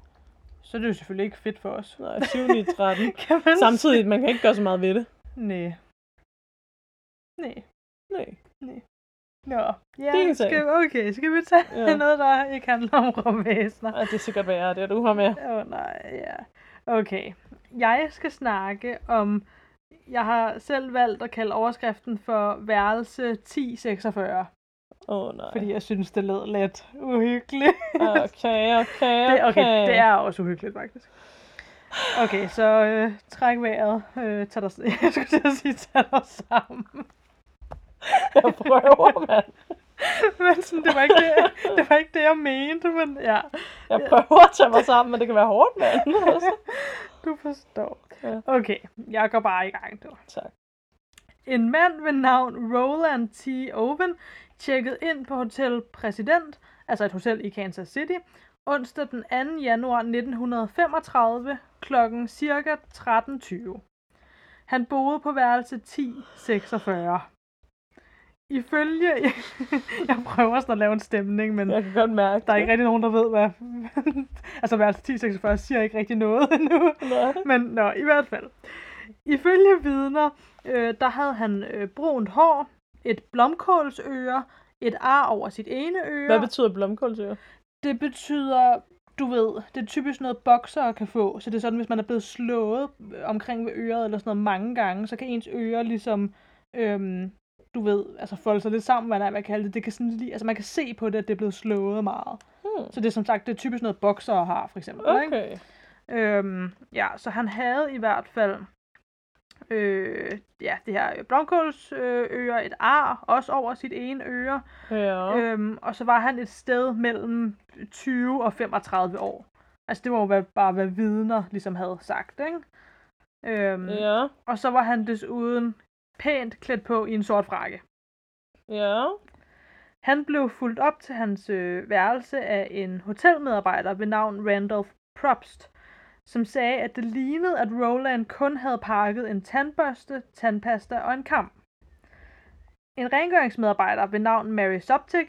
så er det jo selvfølgelig ikke fedt for os. Nej, 7 i 13. [laughs] Kan man Samtidig, man kan ikke gøre så meget ved det. Nej. Nej. Nej. Nå. Ja, skal, okay, skal vi tage ja. Ja. noget, der ikke handler om rumvæsener? Ej, det er sikkert værre, det er du har med. Åh oh, nej, ja. Okay. Jeg skal snakke om... Jeg har selv valgt at kalde overskriften for værelse 1046, Åh, oh, nej. fordi jeg synes, det lød lidt uhyggeligt. Okay, okay, [laughs] okay. Det, okay, det er også uhyggeligt, faktisk. Okay, så øh, træk vejret. Øh, tag dig, [laughs] jeg skulle til at sige, tag dig sammen. Jeg prøver, [laughs] mand. Men sådan, det, var ikke det, det var ikke det, jeg mente, men ja. Jeg prøver at tage mig sammen, men det kan være hårdt, mand. Du forstår. Ja. Okay, jeg går bare i gang, du. tak. En mand ved navn Roland T. Owen tjekkede ind på Hotel Præsident, altså et hotel i Kansas City, onsdag den 2. januar 1935 klokken cirka 13.20. Han boede på værelse 1046. Ifølge... [laughs] jeg prøver sådan at lave en stemning, men Jeg kan godt mærke der er ikke rigtig nogen, der ved, hvad... [laughs] altså værelse 1046 siger ikke rigtig noget [laughs] endnu. Nej. Men nå, i hvert fald. Ifølge vidner, øh, der havde han øh, brunt hår, et blomkålsøre, et ar over sit ene øre. Hvad betyder blomkålsøre? det betyder, du ved, det er typisk noget boksere kan få. Så det er sådan, hvis man er blevet slået øh, omkring ved øret eller sådan noget mange gange, så kan ens øre ligesom, øhm, du ved, altså folde sig lidt sammen, hvad, hvad jeg kalder det. det kan sådan lige, altså man kan se på det, at det er blevet slået meget. Hmm. Så det er som sagt, det er typisk noget boksere har, for eksempel. Ikke? Okay. Øhm, ja, så han havde i hvert fald øh, ja, det her blomkålsøre, øh, et ar, også over sit ene øre. Ja. Øhm, og så var han et sted mellem 20 og 35 år. Altså det var jo hvad, bare, hvad vidner ligesom havde sagt, ikke? Øhm, Ja. Og så var han desuden pænt klædt på i en sort frakke. Ja. Han blev fulgt op til hans øh, værelse af en hotelmedarbejder ved navn Randolph Probst, som sagde, at det lignede, at Roland kun havde pakket en tandbørste, tandpasta og en kam. En rengøringsmedarbejder ved navn Mary Soptic,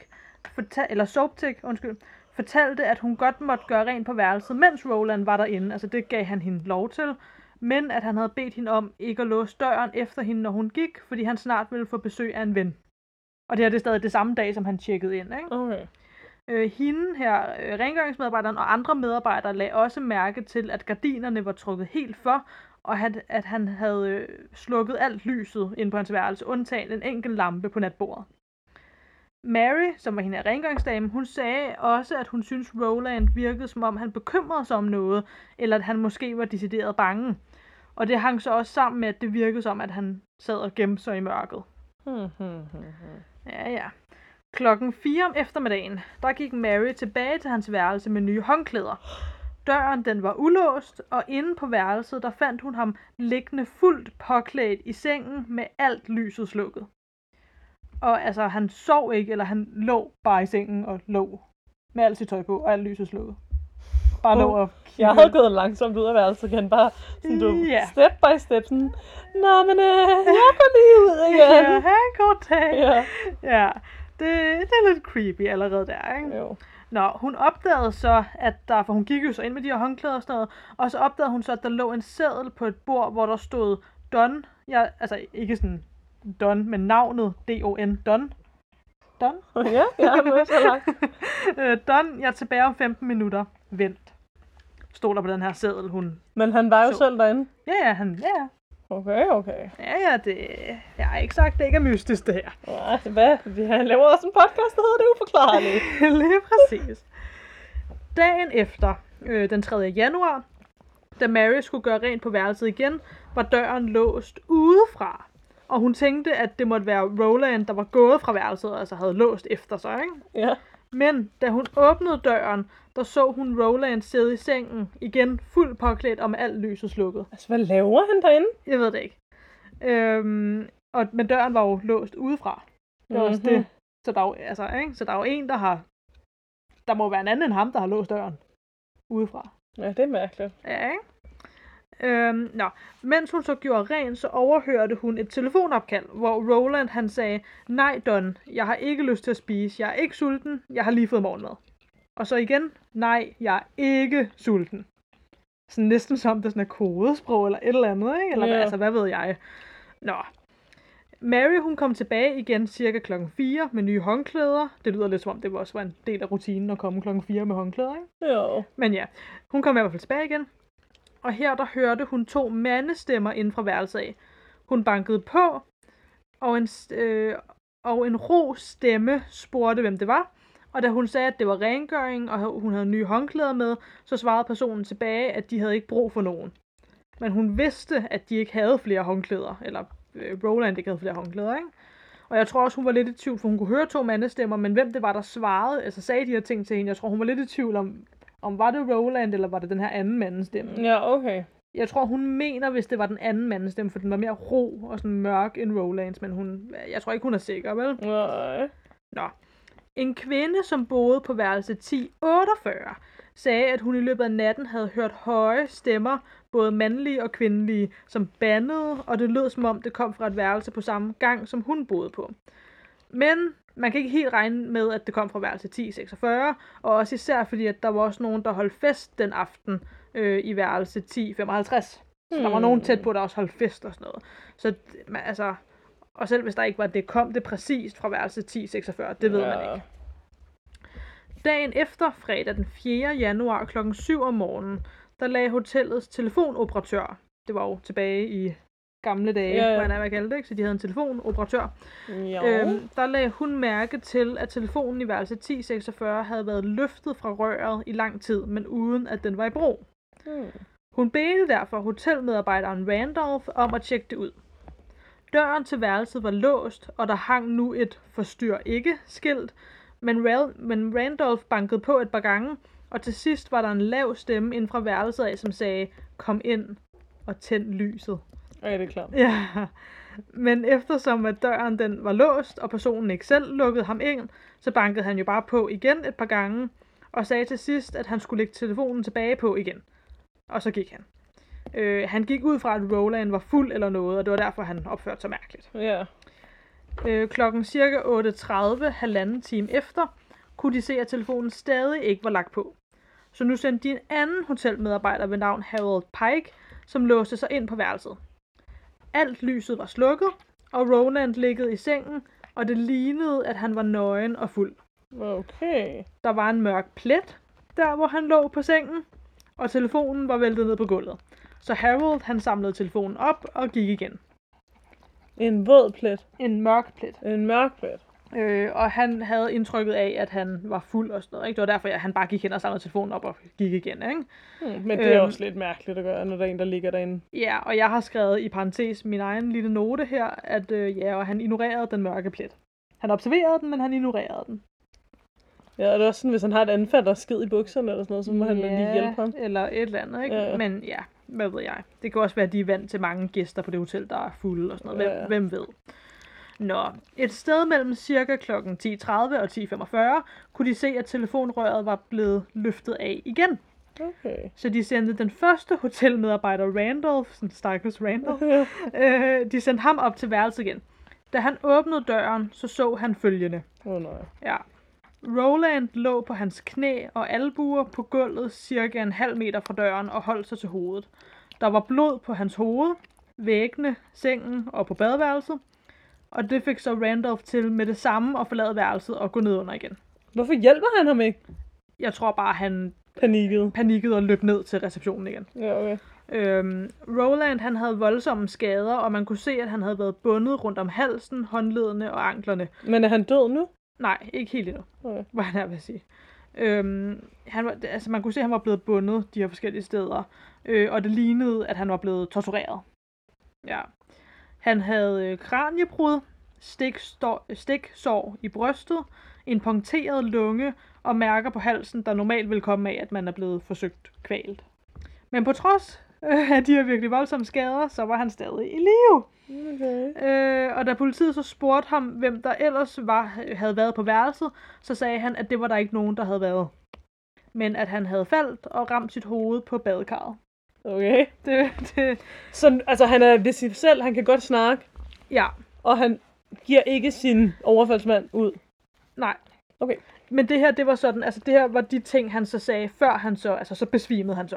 fortal- eller Soptic, undskyld, fortalte, at hun godt måtte gøre rent på værelset, mens Roland var derinde. Altså det gav han hende lov til. Men at han havde bedt hende om ikke at låse døren efter hende, når hun gik, fordi han snart ville få besøg af en ven. Og det her det er stadig det samme dag, som han tjekkede ind. Ikke? Okay. Øh, hende her, øh, rengøringsmedarbejderen og andre medarbejdere lagde også mærke til, at gardinerne var trukket helt for, og at, at han havde øh, slukket alt lyset ind på hans værelse, undtagen en enkelt lampe på natbordet. Mary, som var hende her rengøringsdame, hun sagde også, at hun synes Roland virkede som om han bekymrede sig om noget, eller at han måske var decideret bange. Og det hang så også sammen med, at det virkede som, at han sad og gemte sig i mørket. Hmm, hmm, hmm. Ja, ja. Klokken 4 om eftermiddagen, der gik Mary tilbage til hans værelse med nye håndklæder. Døren den var ulåst, og inde på værelset, der fandt hun ham liggende fuldt påklædt i sengen med alt lyset slukket. Og altså, han sov ikke, eller han lå bare i sengen og lå med alt sit tøj på, og alt lyset slukket. Bare lå og Jeg havde gået langsomt ud af værelset igen, bare sådan, du, Ja. step by step, sådan, Nå, men øh, jeg går lige ud [laughs] igen. Ja, ha' en god dag. ja. Ja, det, det er lidt creepy allerede der, ikke? Jo. Nå, hun opdagede så, at der, for hun gik jo så ind med de her håndklæder og sådan noget, og så opdagede hun så, at der lå en seddel på et bord, hvor der stod Don, ja, altså ikke sådan Don, men navnet D-O-N, Don. Don? [laughs] Ja, ja, nu er så langt. [laughs] Øh, Don, jeg er tilbage om 15 minutter. Vent. Stod der på den her seddel, hun... Men han var jo Så- selv derinde. Ja, ja, han... Ja. Okay, okay. Ja, ja, det... Jeg har ikke sagt, det ikke er mystisk, det her. Ja, hvad? Vi har lavet også en podcast, der hedder Det Uforklarlige. [laughs] Lige præcis. Dagen efter, øh, den 3. januar, da Mary skulle gøre rent på værelset igen, var døren låst udefra. Og hun tænkte, at det måtte være Roland, der var gået fra værelset, og altså havde låst efter sig, ikke? Ja. Men da hun åbnede døren, der så hun Roland sidde i sengen, igen fuldt påklædt og med alt lyset slukket. Altså, hvad laver han derinde? Jeg ved det ikke. Øhm, og, men døren var jo låst udefra. Det var også Mhm. det. Så der, er jo, altså, ikke? så der er jo en, der har... Der må være en anden end ham, der har låst døren. Udefra. Ja, det er mærkeligt. Ja, ikke? Øhm, nå. Mens hun så gjorde rent, så overhørte hun et telefonopkald, hvor Roland han sagde, Nej Don, jeg har ikke lyst til at spise, jeg er ikke sulten, jeg har lige fået morgenmad. Og så igen, nej, jeg er ikke sulten. Sådan næsten som det sådan er kodesprog eller et eller andet, ikke? Eller Ja. altså, hvad ved jeg. Nå. Mary, hun kom tilbage igen cirka klokken 4 med nye håndklæder. Det lyder lidt som om, det også var en del af rutinen at komme klokken 4 med håndklæder, ikke? Jo. Men ja, hun kom i hvert fald tilbage igen. Og her der hørte hun to mandestemmer inden fra værelset af. Hun bankede på, og en, øh, og en ro stemme spurgte, hvem det var. Og da hun sagde, at det var rengøring, og hun havde nye håndklæder med, så svarede personen tilbage, at de havde ikke brug for nogen. Men hun vidste, at de ikke havde flere håndklæder, eller øh, Roland ikke havde flere håndklæder, ikke? Og jeg tror også, hun var lidt i tvivl, for hun kunne høre to mandestemmer, men hvem det var, der svarede, altså sagde de her ting til hende, jeg tror, hun var lidt i tvivl om, om var det Roland, eller var det den her anden mandestemme. Ja, okay. Jeg tror, hun mener, hvis det var den anden mandestemme, for den var mere ro og sådan mørk end Rolands, men hun, jeg tror ikke, hun er sikker, vel? Nej. Nå. En kvinde, som boede på værelse 1048, sagde, at hun i løbet af natten havde hørt høje stemmer, både mandlige og kvindelige, som bandede, og det lød som om, det kom fra et værelse på samme gang, som hun boede på. Men man kan ikke helt regne med, at det kom fra værelse 1046, og også især fordi, at der var også nogen, der holdt fest den aften øh, i værelse 1055. Så der var nogen tæt på, der også holdt fest og sådan noget. Så man, altså, og selv hvis der ikke var det, kom det præcist fra værelse 1046, det ved ja. man ikke. Dagen efter, fredag den 4. januar kl. 7 om morgenen, der lagde hotellets telefonoperatør, det var jo tilbage i gamle dage, Ja, ja. hvad man kalde det, ikke? så de havde en telefonoperatør, Jo. øhm, der lagde hun mærke til, at telefonen i værelse 1046 havde været løftet fra røret i lang tid, men uden at den var i brug. Hmm. Hun bedte derfor hotelmedarbejderen Randolph om at tjekke det ud. Døren til værelset var låst, og der hang nu et forstyr ikke skilt, men, Ral- men Randolph bankede på et par gange, og til sidst var der en lav stemme ind fra værelset af, som sagde, kom ind og tænd lyset. Okay, det er klart. Ja, men eftersom at døren den var låst, og personen ikke selv lukkede ham ind, så bankede han jo bare på igen et par gange, og sagde til sidst, at han skulle lægge telefonen tilbage på igen. Og så gik han. Øh, han gik ud fra, at Roland var fuld eller noget, og det var derfor, han opførte sig mærkeligt. Ja. Øh, klokken cirka 8.30, halvanden time efter, kunne de se, at telefonen stadig ikke var lagt på. Så nu sendte de en anden hotelmedarbejder ved navn Harold Pike, som låste sig ind på værelset. Alt lyset var slukket, og Roland liggede i sengen, og det lignede, at han var nøgen og fuld. Okay. Der var en mørk plet, der hvor han lå på sengen, og telefonen var væltet ned på gulvet. Så Harold han samlede telefonen op og gik igen. En våd plet. En mørk plet. En mørk plet. Øh, og han havde indtrykket af, at han var fuld og sådan noget. Ikke? Det var derfor, at han bare gik hen og samlede telefonen op og gik igen. Ikke? Hmm, men det er Øhm. også lidt mærkeligt at gøre, når der er en, der ligger derinde. Ja, og jeg har skrevet i parentes min egen lille note her, at øh, ja, og han ignorerede den mørke plet. Han observerede den, men han ignorerede den. Ja, og det er også sådan, hvis han har et anfald og skid i bukserne eller sådan noget, så må han da lige hjælpe ham. eller et eller andet, ikke? Ja, ja. Men ja, hvad ved jeg. Det kan også være, at de er vant til mange gæster på det hotel, der er fulde og sådan noget. Hvem, Ja, ja. hvem ved? Nå, et sted mellem cirka kl. 10.30 og 10.45 kunne de se, at telefonrøret var blevet løftet af igen. Okay. Så de sendte den første hotelmedarbejder, Randolph, sådan stakkels Randolph, [laughs] øh, de sendte ham op til værelset igen. Da han åbnede døren, så så han følgende. Åh oh, nej. Ja. Roland lå på hans knæ og albuer på gulvet cirka en halv meter fra døren og holdt sig til hovedet. Der var blod på hans hoved, væggene, sengen og på badeværelset. Og det fik så Randolph til med det samme at forlade værelset og gå ned under igen. Hvorfor hjælper han ham ikke? Jeg tror bare, han Panikket. panikkede og løb ned til receptionen igen. Ja, okay. Øhm, Roland han havde voldsomme skader, og man kunne se, at han havde været bundet rundt om halsen, håndledene og anklerne. Men er han død nu? Nej, ikke helt endnu. Okay. hvad han er ved at sige. Øhm, han var, altså man kunne se, at han var blevet bundet de her forskellige steder, øh, og det lignede, at han var blevet tortureret. Ja. Han havde øh, kraniebrud, stiksår, stiksår i brystet, en punkteret lunge og mærker på halsen, der normalt vil komme af, at man er blevet forsøgt kvalt. Men på trods øh, af de her virkelig voldsomme skader, så var han stadig i live. Okay. Øh, og da politiet så spurgte ham, hvem der ellers var, havde været på værelset, så sagde han, at det var der ikke nogen, der havde været. Men at han havde faldt og ramt sit hoved på badekarret. Okay. [laughs] Det, det, Så altså, han er ved sig selv, han kan godt snakke, ja, og han giver ikke sin overfaldsmand ud. nej. Okay. Men det her, det var sådan, altså det her var de ting, han så sagde, før han så, altså så besvimede han så.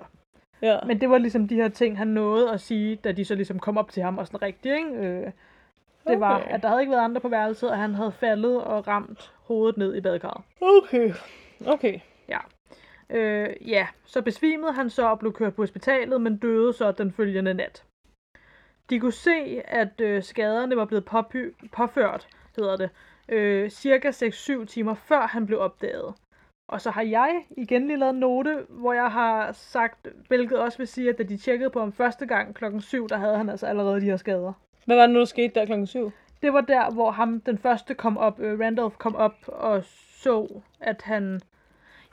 Ja. Men det var ligesom de her ting, han nåede at sige, da de så ligesom kom op til ham og sådan rigtigt, ikke? Øh, det var, Okay. at der havde ikke været andre på værelset, og han havde faldet og ramt hovedet ned i badekarret. Okay. Okay. Ja. Øh, ja, så besvimede han så og blev kørt på hospitalet, men døde så den følgende nat. De kunne se, at øh, skaderne var blevet påpy- påført, hedder det, øh, cirka 6-7 timer før han blev opdaget. Og så har jeg igen lige lavet en note, hvor jeg har sagt, hvilket også vil sige, at da de tjekkede på ham første gang klokken 7, der havde han altså allerede de her skader. Hvad var det nu, der skete der klokken 7? Det var der, hvor ham den første kom op, øh, Randolph kom op og så, at han...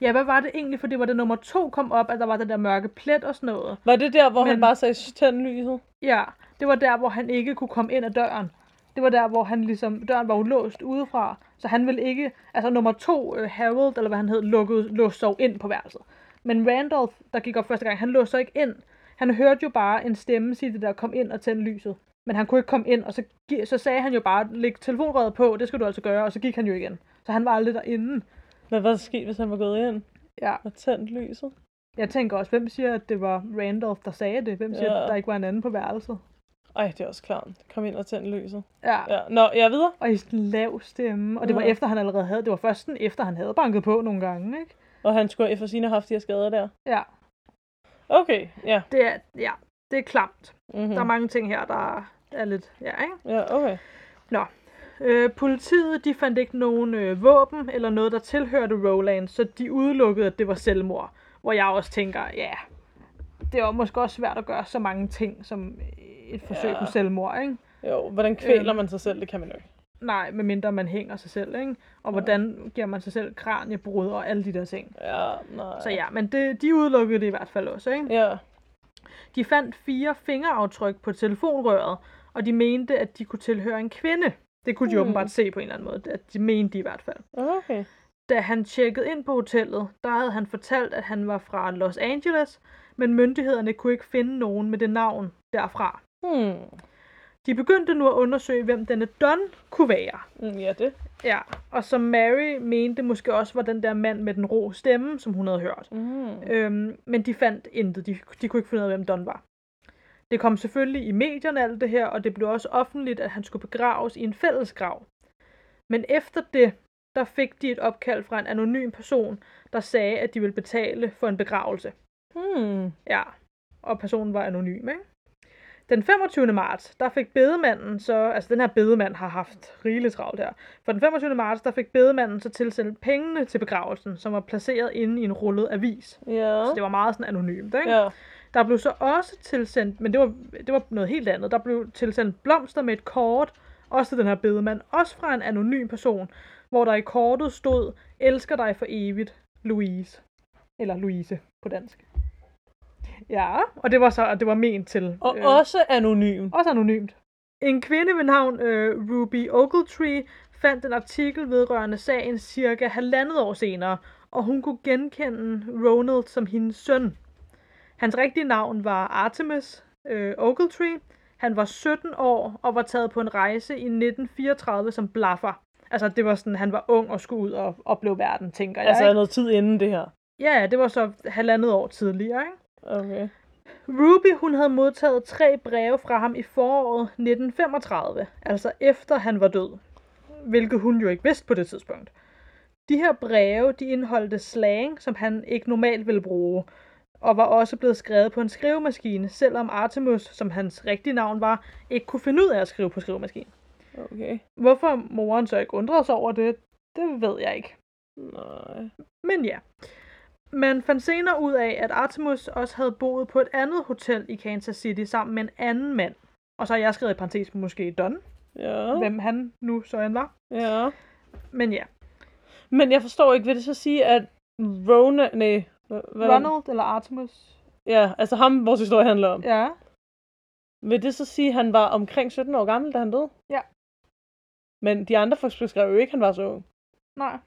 Ja, hvad var det egentlig? For det var det nummer to kom op, at der var den der mørke plet og sådan noget. Var det der, hvor Men... han bare sagde, tænd lyset? Ja, det var der, hvor han ikke kunne komme ind ad døren. Det var der, hvor han ligesom, døren var ulåst udefra, så han ville ikke, altså nummer to, uh, Harold, eller hvad han hed, lukkede, låste sig ind på værelset. Men Randolph, der gik op første gang, han låste sig ikke ind. Han hørte jo bare en stemme sige det der, kom ind og tænd lyset. Men han kunne ikke komme ind, og så, så sagde han jo bare, læg telefonrøret på, det skal du altså gøre, og så gik han jo igen. Så han var aldrig derinde. Hvad var der sket, hvis han var gået ind Ja, og tændt lyset? jeg tænker også, hvem siger, at det var Randolph, der sagde det? Hvem siger, Ja. at der ikke var en anden på værelset? Ej, det er også klart. Kom ind og tænd lyset. Ja, Ja. Nå, jeg er videre. Og i sådan lav stemme. Og det var Ja. efter, han allerede havde. Det var først sådan, efter, han havde banket på nogle gange, ikke? Og han skulle efter sine have haft de her skader der. Ja. Okay, ja. Det er, ja, det er klamt. Mm-hmm. Mm. Der er mange ting her, der er lidt... Ja, ikke? Ja, okay. Øh, politiet, de fandt ikke nogen øh, våben eller noget, der tilhørte Roland, så de udelukkede, at det var selvmord. Hvor jeg også tænker, ja, det var måske også svært at gøre så mange ting som et forsøg Ja. på selvmord, ikke? Jo, hvordan kvæler Øhm. man sig selv? Det kan man jo ikke. Nej, medmindre man hænger sig selv, ikke? Og hvordan giver man sig selv kraniebrud og alle de der ting. Ja, nej. Så ja, men det, de udelukkede det i hvert fald også, ikke? Ja. De fandt fire fingeraftryk på telefonrøret, og de mente, at de kunne tilhøre en kvinde. Det kunne de Hmm. åbenbart se på en eller anden måde. At de mente de i hvert fald. Okay. Da han tjekkede ind på hotellet, der havde han fortalt, at han var fra Los Angeles, men myndighederne kunne ikke finde nogen med det navn derfra. Hmm. De begyndte nu at undersøge, hvem denne Don kunne være. Mm, Ja, det. Ja, og som Mary mente måske også var den der mand med den rå stemme, som hun havde hørt. Mm. Øhm, men de fandt intet. De, de kunne ikke finde ud af, hvem Don var. Det kom selvfølgelig i medierne alt det her, og det blev også offentligt, at han skulle begraves i en fælles grav. Men efter det, der fik de et opkald fra en anonym person, der sagde, at de ville betale for en begravelse. Hmm. Ja, og personen var anonym, ikke? Den 25. marts, der fik bedemanden så, altså den her bedemand har haft rigeligt travlt her. For den 25. marts, der fik bedemanden så tilsendt pengene til begravelsen, som var placeret inde i en rullet avis. Ja. Så det var meget sådan anonymt, ikke? Ja. Der blev så også tilsendt, men det var, det var noget helt andet, der blev tilsendt blomster med et kort, også til den her bedemand, også fra en anonym person, hvor der i kortet stod, elsker dig for evigt, Louise. Eller Louise på dansk. Ja, og det var så, det var ment til... Og øh. også anonym. Også anonymt. En kvinde ved navn øh, Ruby Ogletree fandt en artikel vedrørende sagen cirka halvandet år senere, og hun kunne genkende Ronald som hendes søn. Hans rigtige navn var Artemis øh, Ogletree. Han var 17 år og var taget på en rejse i 1934 som blaffer. Altså, det var sådan, han var ung og skulle ud og opleve verden, tænker jeg. Altså noget tid inden det her. Ja, det var så halvandet år tidligere, ikke? Okay. Ruby, hun havde modtaget tre breve fra ham i foråret 1935, altså efter han var død, hvilket hun jo ikke vidste på det tidspunkt. De her breve, de indeholdte slang, som han ikke normalt ville bruge, og var også blevet skrevet på en skrivemaskine, selvom Artemus, som hans rigtige navn var, ikke kunne finde ud af at skrive på skrivemaskinen. Okay. Hvorfor moren så ikke undrede sig over det, det ved jeg ikke. Nej. Men ja. Man fandt senere ud af, at Artemus også havde boet på et andet hotel i Kansas City sammen med en anden mand. Og så har jeg skrevet i parentes måske Don, Ja. hvem han nu så end var. Ja. Men ja, Men jeg forstår ikke, vil det så sige, at Rona... Nej. Hva- hvad- Ronald eller Artemus. Ja, altså ham, vores historie handler om. Ja, Vil det så sige, at han var omkring 17 år gammel, da han døde? Ja. Men de andre folk beskrev jo ikke, at han var så ung. nej.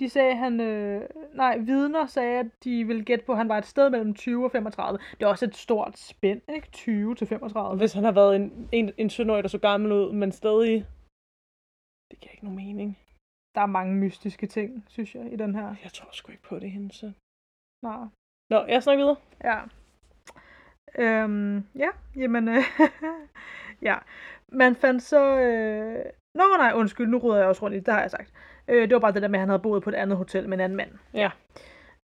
De sagde, han... Øh, nej, vidner sagde, at de ville gætte på, at han var et sted mellem 20 og 35. Det er også et stort spænd, ikke? 20 til Og 35. hvis han har været en, en, en 17-årig, der så gammel ud, men stadig... Det giver ikke nogen mening. Der er mange mystiske ting, synes jeg, i den her. Jeg tror sgu ikke på det, hendes søn. Nej. Nå, jeg snakker videre. Ja. Øhm, ja, jamen, øh, [laughs] ja. Man fandt så, øh... Nå nej, undskyld, nu ruder jeg også rundt i det, det har jeg sagt. Øh, det var bare det der med, at han havde boet på et andet hotel med en anden mand. Ja.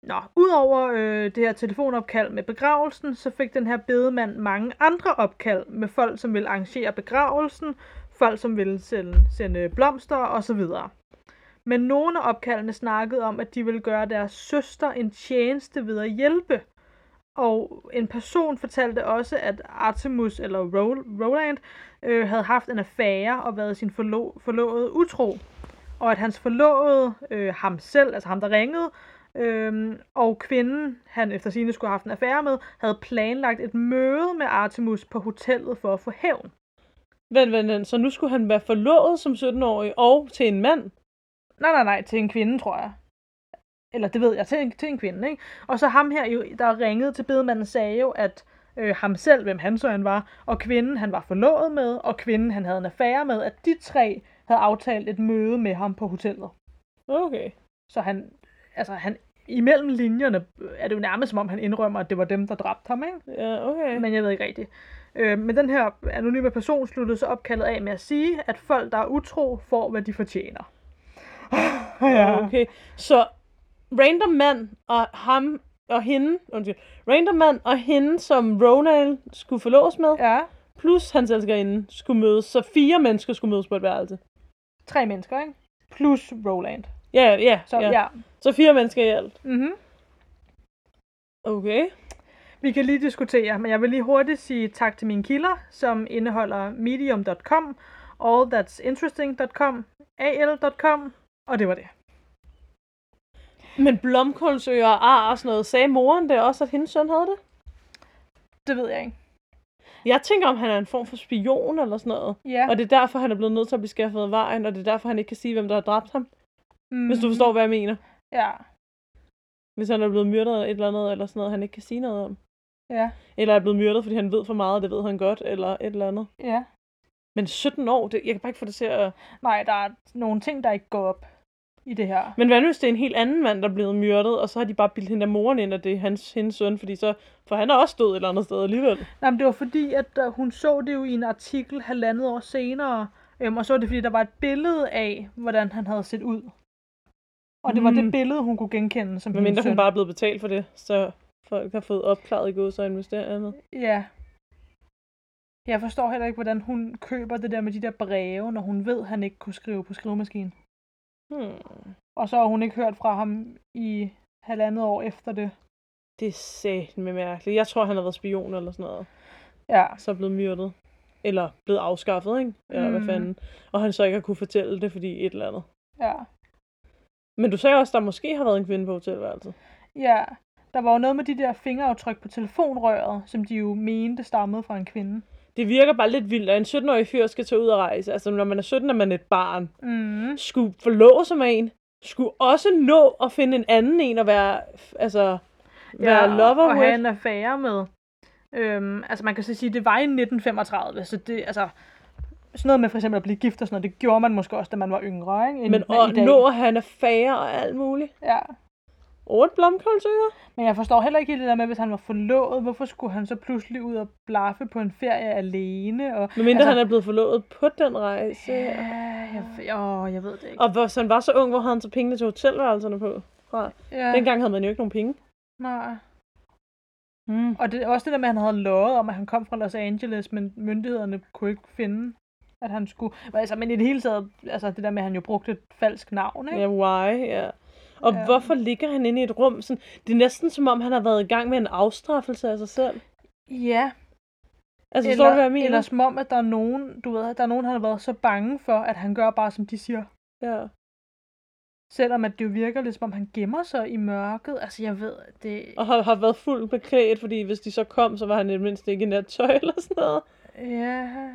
Nå, udover øh, det her telefonopkald med begravelsen, så fik den her bedemand mange andre opkald med folk, som ville arrangere begravelsen, folk, som ville sende, sende blomster osv. Men nogle af opkaldene snakkede om, at de ville gøre deres søster en tjeneste ved at hjælpe. Og en person fortalte også, at Artemus eller Roland øh, havde haft en affære og været sin forlo- forlovede utro. Og at hans forlovede, øh, ham selv, altså ham der ringede, øh, og kvinden, han efter sine skulle have haft en affære med, havde planlagt et møde med Artemus på hotellet for at få hævn. Vent, vent, vent. Så nu skulle han være forlovet som 17-årig og til en mand? Nej, nej, nej, til en kvinde, tror jeg. Eller det ved jeg, til en, til en kvinde, ikke? Og så ham her, jo, der ringede til bedemanden, sagde jo, at øh, ham selv, hvem han så han var, og kvinden, han var forlovet med, og kvinden, han havde en affære med, at de tre havde aftalt et møde med ham på hotellet. Okay. Så han, altså han, imellem linjerne er det jo nærmest som om, han indrømmer, at det var dem, der dræbte ham, ikke? Ja, okay. Men jeg ved ikke rigtigt. Øh, men den her anonyme person sluttede så opkaldet af med at sige, at folk, der er utro, får, hvad de fortjener. [gasps] ja. Okay, så random mand og ham og hende, undskyld, random mand og hende, som Ronald skulle forlås med, Ja, plus hans elskerinde skulle mødes, så fire mennesker skulle mødes på et værelse. tre mennesker, ikke? Plus Roland. Ja, ja, Så ja. ja. Så fire mennesker i alt. Mm-hmm. Okay. Vi kan lige diskutere, men jeg vil lige hurtigt sige tak til mine kilder, som indeholder medium.com, allthat'sinteresting.com, al.com, og det var det. Men blomkålsøer og ar og sådan noget, sagde moren det også, at hendes søn havde det? Det ved jeg ikke. Jeg tænker, om han er en form for spion eller sådan noget. Ja. Og det er derfor, han er blevet nødt til at blive skaffet af vejen, og det er derfor, han ikke kan sige, hvem der har dræbt ham. mm, Hvis du forstår, hvad jeg mener. Ja. Hvis han er blevet myrdet eller et eller andet, eller sådan noget, han ikke kan sige noget om. Ja. Eller er blevet myrdet, fordi han ved for meget, det ved han godt, eller et eller andet. Ja. Men 17 år, det, jeg kan bare ikke få det til at... Nej, der er nogle ting, der ikke går op i det her. Men hvad nu, hvis det er en helt anden mand, der er blevet myrdet, og så har de bare bildt hende af moren ind, at det er hans, hendes søn, fordi så... For han er også død et eller andet sted alligevel. Nej, men det var fordi, at uh, hun så det jo i en artikel halvandet år senere, øhm, og så var det fordi, der var et billede af, hvordan han havde set ud. Og det var Mm. det billede, hun kunne genkende som Men mindre hun bare er blevet betalt for det, så folk har fået opklaret i god så investeringer. Ja. Jeg forstår heller ikke, hvordan hun køber det der med de der breve, når hun ved, at han ikke kunne skrive på skrivemaskinen. Hmm. Og så har hun ikke hørt fra ham i halvandet år efter det. Det er satan med mærkeligt. Jeg tror, han har været spion eller sådan noget. Ja, Så er blevet myrdet. Eller blevet afskaffet, ikke? Eller mm. Mm. hvad fanden. Og han så ikke har kunne fortælle det, fordi et eller andet. ja. Men du sagde også, at der måske har været en kvinde på hotelværelset. Ja, der var jo noget med de der fingeraftryk på telefonrøret, som de jo mente stammede fra en kvinde. Det virker bare lidt vildt, at en 17-årig fyr skal tage ud og rejse. Altså, når man er 17, er man et barn. Mm. Skulle forlove sig med en. Skulle også nå at finde en anden en og være, altså, være ja, lover og have with. en affære med. Øhm, altså man kan så sige, det var i 1935, så det, altså, sådan noget med for eksempel at blive gift og sådan noget, det gjorde man måske også, da man var yngre, ikke? End Men at dag. nå at have en affære og alt muligt. Ja, Et blomkålsøger. men jeg forstår heller ikke helt det der med, hvis han var forlovet, hvorfor skulle han så pludselig ud og blaffe på en ferie alene? Og, Men mindre altså, han er blevet forlovet på den rejse. Ja, jeg, åh, jeg ved det ikke. Og hvis han var så ung, hvor havde han så pengene til hotelværelserne på? Fra? Ja, Dengang havde man jo ikke nogen penge. nej. Mm. Og det, også det der med, at han havde lovet om, at han kom fra Los Angeles, men myndighederne kunne ikke finde, at han skulle... Altså, men i det hele taget, altså det der med, at han jo brugte et falsk navn, ikke? Ja, why? Ja. Og Ja. hvorfor ligger han inde i et rum? Sådan, det er næsten som om, han har været i gang med en afstraffelse af sig selv. Ja, Altså, forstår du, hvad jeg mener? eller som om, at der er nogen, du ved, der er nogen, han har været så bange for, at han gør bare, som de siger. Ja. Selvom at det jo virker lidt, som om han gemmer sig i mørket. Altså, jeg ved, det... Og har, har været fuldt beklædt, fordi hvis de så kom, så var han i det mindste ikke i nattøj eller sådan noget. Ja.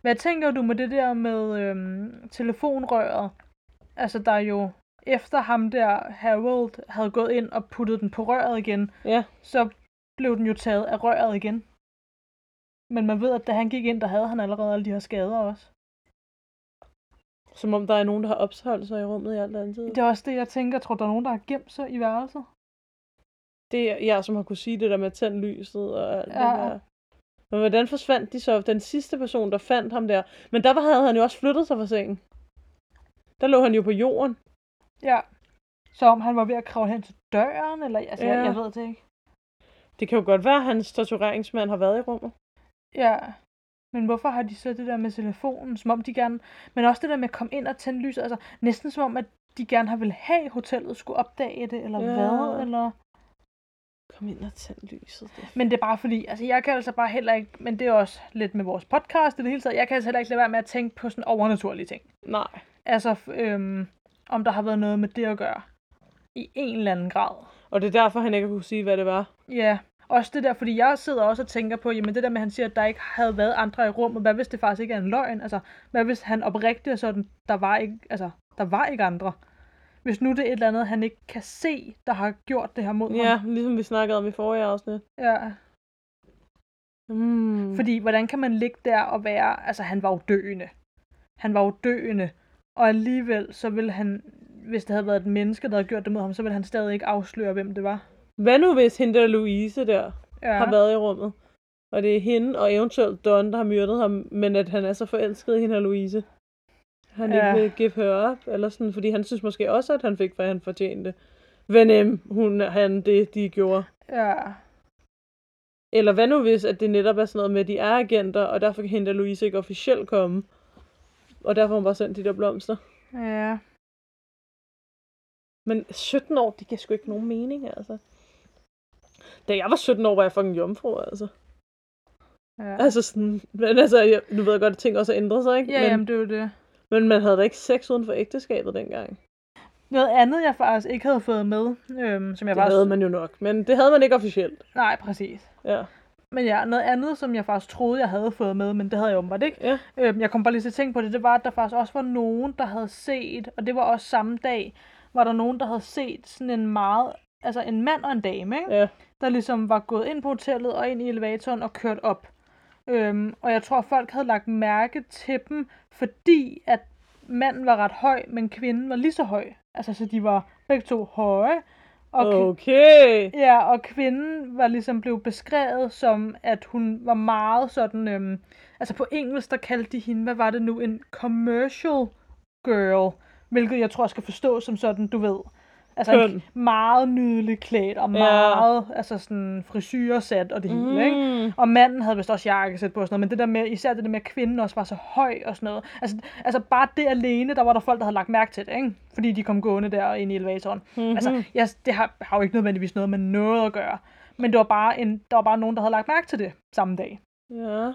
Hvad tænker du med det der med øhm, telefonrøret? Altså, der er jo efter ham der, Harold, havde gået ind og puttet den på røret igen, Ja. så blev den jo taget af røret igen. Men man ved, at da han gik ind, der havde han allerede alle de her skader også. Som om der er nogen, der har opholdt sig i rummet i alt andet tid. Det er også det, jeg tænker. Tror der er nogen, der har gemt sig i værelset? Det er jeg, som har kunne sige det der med at tænde lyset og alt Ja. det der. Men hvordan forsvandt de så? Den sidste person, der fandt ham der. Men der var, havde han jo også flyttet sig fra sengen. Der lå han jo på jorden. Ja. Så om han var ved at kravle hen til døren, eller altså, ja. jeg, jeg ved det ikke. Det kan jo godt være, at hans tatoveringsmand har været i rummet. Ja. Men hvorfor har de så det der med telefonen, som om de gerne... Men også det der med at komme ind og tænde lyset, altså næsten som om, at de gerne har vil have, hotellet skulle opdage det, eller Ja. hvad, eller... Kom ind og tænd lyset. Det Men det er bare fordi, altså jeg kan altså bare heller ikke, men det er også lidt med vores podcast i det hele taget, jeg kan altså heller ikke lade være med at tænke på sådan overnaturlige ting. Nej. Altså, øhm, om der har været noget med det at gøre. I en eller anden grad. Og det er derfor, han ikke kunne sige, hvad det var. Ja, også det der, fordi jeg sidder også og tænker på, jamen det der med, at han siger, at der ikke havde været andre i rummet, hvad hvis det faktisk ikke er en løgn? Altså, hvad hvis han oprigtigt sådan, der var ikke, altså, der var ikke andre? Hvis nu det er et eller andet, han ikke kan se, der har gjort det her mod Ja, ham. ligesom vi snakkede om i forrige afsnit. Ja. Mm. Fordi, hvordan kan man ligge der og være, altså han var jo døende. Han var jo døende. Og alligevel, så ville han, hvis det havde været et menneske, der havde gjort det mod ham, så ville han stadig ikke afsløre, hvem det var. Hvad nu hvis hende der Louise der Ja. har været i rummet? Og det er hende og eventuelt Don, der har myrdet ham, men at han er så forelsket i hende og Louise. Han Ja. ikke vil give her up, eller sådan, fordi han synes måske også, at han fik, hvad han fortjente. Hvad nem, hun, han, det, de gjorde. Ja. Eller hvad nu hvis, at det netop er sådan noget med, at de er agenter, og derfor kan hende og Louise ikke officielt komme. Og derfor har hun bare sendt de der blomster. Ja. Men 17 år, det giver sgu ikke nogen mening, altså. Da jeg var 17 år, var jeg fucking jomfru, altså. Ja. Altså sådan, men altså, jeg, nu ved jeg godt, at ting også har ændret sig, ikke? Ja, men, jamen det er jo det. men man havde da ikke sex uden for ægteskabet dengang. Noget andet, jeg faktisk ikke havde fået med, øhm, som jeg Det faktisk... havde man jo nok, men det havde man ikke officielt. Nej, præcis. Ja. Men ja, noget andet, som jeg faktisk troede, jeg havde fået med, men det havde jeg åbenbart ikke. Ja. Øhm, jeg kom bare lige til at tænke på det, det var, at der faktisk også var nogen, der havde set, og det var også samme dag, var der nogen, der havde set sådan en meget, altså en mand og en dame, ikke? Ja. der ligesom var gået ind på hotellet og ind i elevatoren og kørt op. Øhm, og jeg tror, folk havde lagt mærke til dem, fordi at manden var ret høj, men kvinden var lige så høj. Altså, så de var begge to høje. Og, okay. Ja, og kvinden var ligesom blevet beskrevet som, at hun var meget sådan, øhm, altså på engelsk, der kaldte de hende, hvad var det nu, en commercial girl, hvilket jeg tror skal forstås som sådan, du ved, Altså Køn. meget nydeligt klædt, og Ja. meget altså sådan frisyresat og det hele, ikke? Mm. Og manden havde vist også jakkesæt på og sådan noget, men det der med, især det der med, at kvinden også var så høj og sådan noget. Altså, altså bare det alene, der var der folk, der havde lagt mærke til det, ikke? Fordi de kom gående der ind i elevatoren. Mhm. Altså, ja, det har, har jo ikke nødvendigvis noget med noget at gøre. Men det var bare, en, der var bare nogen, der havde lagt mærke til det samme dag. Ja.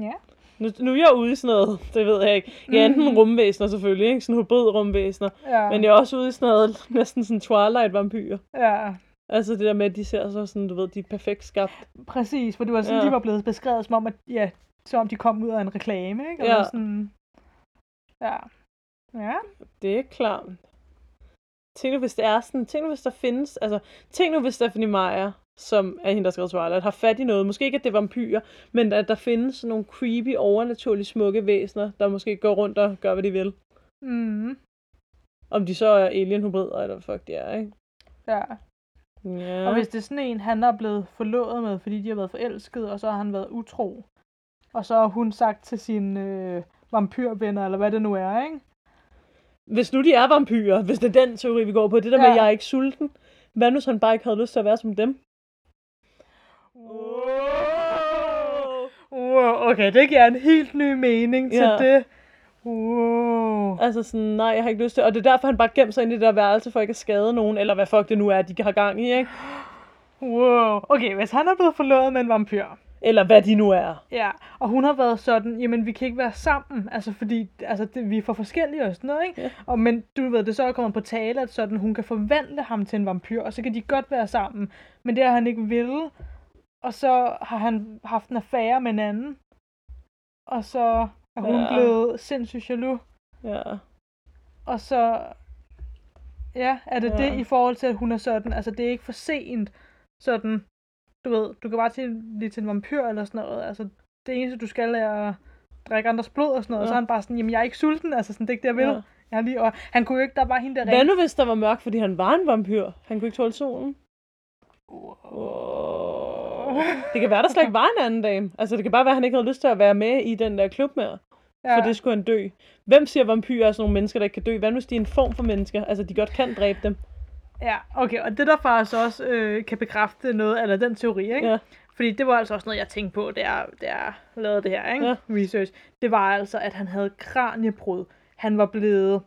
Ja. Nu, nu er jeg ude i sådan noget, [laughs] det ved jeg ikke. Ja, enten Mhm. rumvæsener selvfølgelig, ikke? Sådan hybrid-rumvæsener. Ja, Men jeg er også ude i sådan noget, [laughs] næsten sådan Twilight-vampyr. ja, Altså det der med, at de ser så sådan, du ved, de er perfekt skabt. præcis. For det var sådan, Ja. de var blevet beskrevet som om, at ja, som om de kom ud af en reklame, ikke? Og Ja. sådan, ja. Ja. Det er klart. Tænk nu, hvis det er sådan, tænk nu, hvis der findes, altså, tænk nu, hvis Stephanie Meyer, som er hende, der skrev Twilight, har fat i noget, måske ikke, at det er vampyrer, men at der findes nogle creepy, overnaturligt smukke væsener, der måske går rundt og gør, hvad de vil. Mm, Om de så er alien-hybrider, eller hvad fuck de er, ikke? ja. Ja. Og hvis det er sådan en, han er blevet forlovet med, fordi de har været forelsket, og så har han været utro. Og så har hun sagt til sine øh, vampyrvenner, eller hvad det nu er, ikke? Hvis nu de er vampyrer, hvis det er den teori, vi går på, det der med, Ja. at jeg er ikke sulten, hvad nu, så han bare ikke havde lyst til at være som dem? Wow, okay, det giver en helt ny mening til Ja. det. Wow. Altså sådan, nej, jeg har ikke lyst til, og det er derfor, han bare gemmer sig ind i det der værelse, for ikke at skade nogen, eller hvad fuck det nu er, de har gang i, ikke? Wow. Okay, hvis han er blevet forlovet med en vampyr, Eller hvad de nu er. ja, og hun har været sådan, jamen vi kan ikke være sammen, altså fordi altså, det, vi er for forskellige og sådan noget, ikke? Ja. Og, men du ved, det så er kommet på tale, at sådan, hun kan forvandle ham til en vampyr, og så kan de godt være sammen, men det har han ikke ville, og så har han haft en affære med en anden, og så er hun Ja. blevet sindssygt jaloux, Ja. og så, ja, er det Ja. det i forhold til, at hun er sådan, altså det er ikke for sent, sådan, du ved, du kan bare til, blive til en vampyr eller sådan noget, altså det eneste du skal er at drikke andres blod og sådan noget, Ja. og så er han bare sådan, jamen jeg er ikke sulten, altså sådan, det er ikke det, jeg vil. Ja. Jeg lige, og han kunne jo ikke, der var hende der Hvad nu, hvis der var mørkt, fordi han var en vampyr? Han kunne ikke tåle solen. Wow. [laughs] Det kan være, der slet ikke var en anden dame. Altså, det kan bare være, at han ikke havde lyst til at være med i den der klub mere. Ja. For det skulle han dø. Hvem siger, at vampyrer er sådan nogle mennesker, der ikke kan dø? Hvad hvis de er en form for mennesker? Altså, de godt kan dræbe dem. ja, okay, og det der faktisk også øh, kan bekræfte noget, eller den teori, ikke? Ja. Fordi det var altså også noget, jeg tænkte på, da jeg, da jeg lavede det her, ikke? Ja. Research. Det var altså, at han havde kraniebrud. Han var blevet,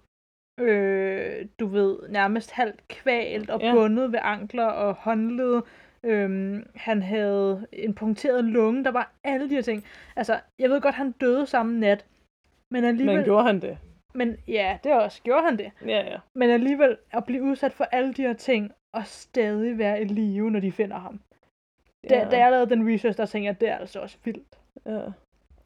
øh, du ved, nærmest halvt kvalt og ja. bundet ved ankler og håndled. Øhm, han havde en punkteret lunge. Der var alle de her ting. Altså, jeg ved godt, han døde samme nat. Men alligevel... Men gjorde han det? men ja, det også. Gjorde han det. Ja, ja. Men alligevel at blive udsat for alle de her ting, og stadig være i live, når de finder ham. Da, ja. da jeg lavede den research, der tænkte jeg, det er altså også vildt. Ja.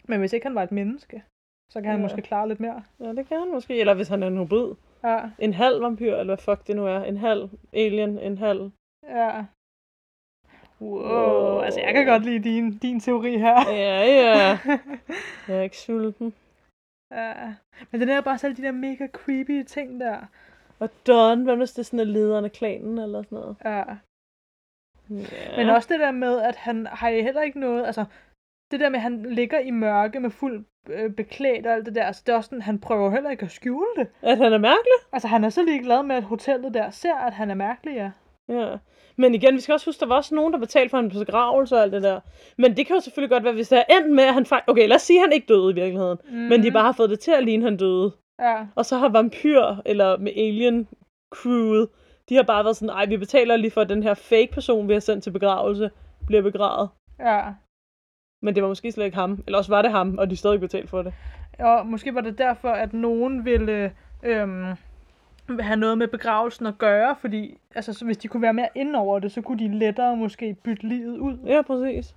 Men hvis ikke han var et menneske, så kan han Ja. måske klare lidt mere. ja, det kan han måske. Eller hvis han er en hybrid. Ja, En halv vampyr, eller hvad fuck det nu er. En halv alien, en halv... ja. Wow, Wow. altså jeg kan godt lide din, din teori her. Ja, ja. [laughs] Jeg er ikke sulten. ja. Men den er bare selv de der mega creepy ting der. Og Don, hvad hvis det er sådan, at lederen af klanen, eller sådan noget? Ja. Ja. Men også det der med, at han har heller ikke noget, altså det der med, at han ligger i mørke med fuld øh, beklædt og alt det der, altså det er også sådan, han prøver heller ikke at skjule det. At han er mærkelig? Altså han er så ligeglad med, at hotellet der ser, at han er mærkelig, ja. Ja. Men igen, vi skal også huske, der var også nogen, der betalte for hans begravelse og alt det der. Men det kan jo selvfølgelig godt være, hvis det er endt med, at han faktisk... Okay, lad os sige, at han ikke døde i virkeligheden. Mm. Men de bare har fået det til at ligne, at han døde. Ja, Og så har vampyr, eller med alien crewet, de har bare været sådan, ej, vi betaler lige for, at den her fake person, vi har sendt til begravelse, bliver begravet. ja. Men det var måske slet ikke ham. Eller også var det ham, og de stadig betalt for det. Og måske var det derfor, at nogen ville øhm, have noget med begravelsen at gøre, fordi altså, så hvis de kunne være mere inde over det, så kunne de lettere måske bytte livet ud. Ja, præcis.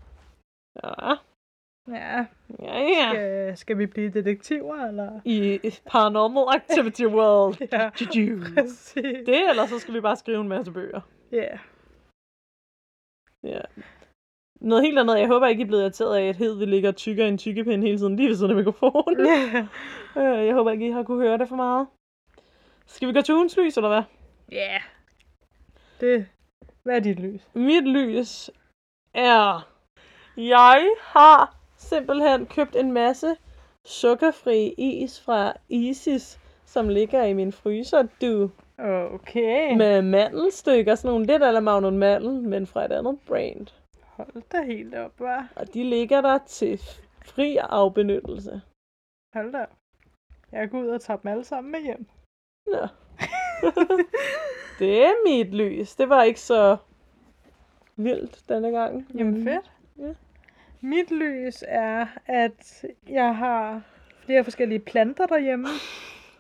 Ja, Ja, ja, ja. skal, skal vi blive detektiver, eller? I Paranormal Activity World. [laughs] Ja, præcis. Det, eller så skal vi bare skrive en masse bøger. Ja. Ja. Noget helt andet. Jeg håber ikke, I er blevet irriteret af, at Hed vil ligge og tykker i en tykkepinde hele tiden lige ved siden af mikrofonen. [laughs] Øh, Jeg håber ikke, I har kunne høre det for meget. Skal vi gå til ugens lys, eller hvad? Ja. Det, hvad er dit lys? Mit lys er... Jeg har simpelthen købt en masse sukkerfri is fra Isis, som ligger i min fryser, du. Okay. med mandelstykker, sådan nogle lidt eller Magnum Mandel, men fra et andet brand. Hold da helt op, hva'? Og de ligger der til fri afbenyttelse. Hold da. Jeg går ud og tager dem alle sammen med hjem. Nå. det er mit lys. Det var ikke så vildt denne gang. Jamen men- fedt. Ja. Mit lys er, at jeg har flere forskellige planter derhjemme,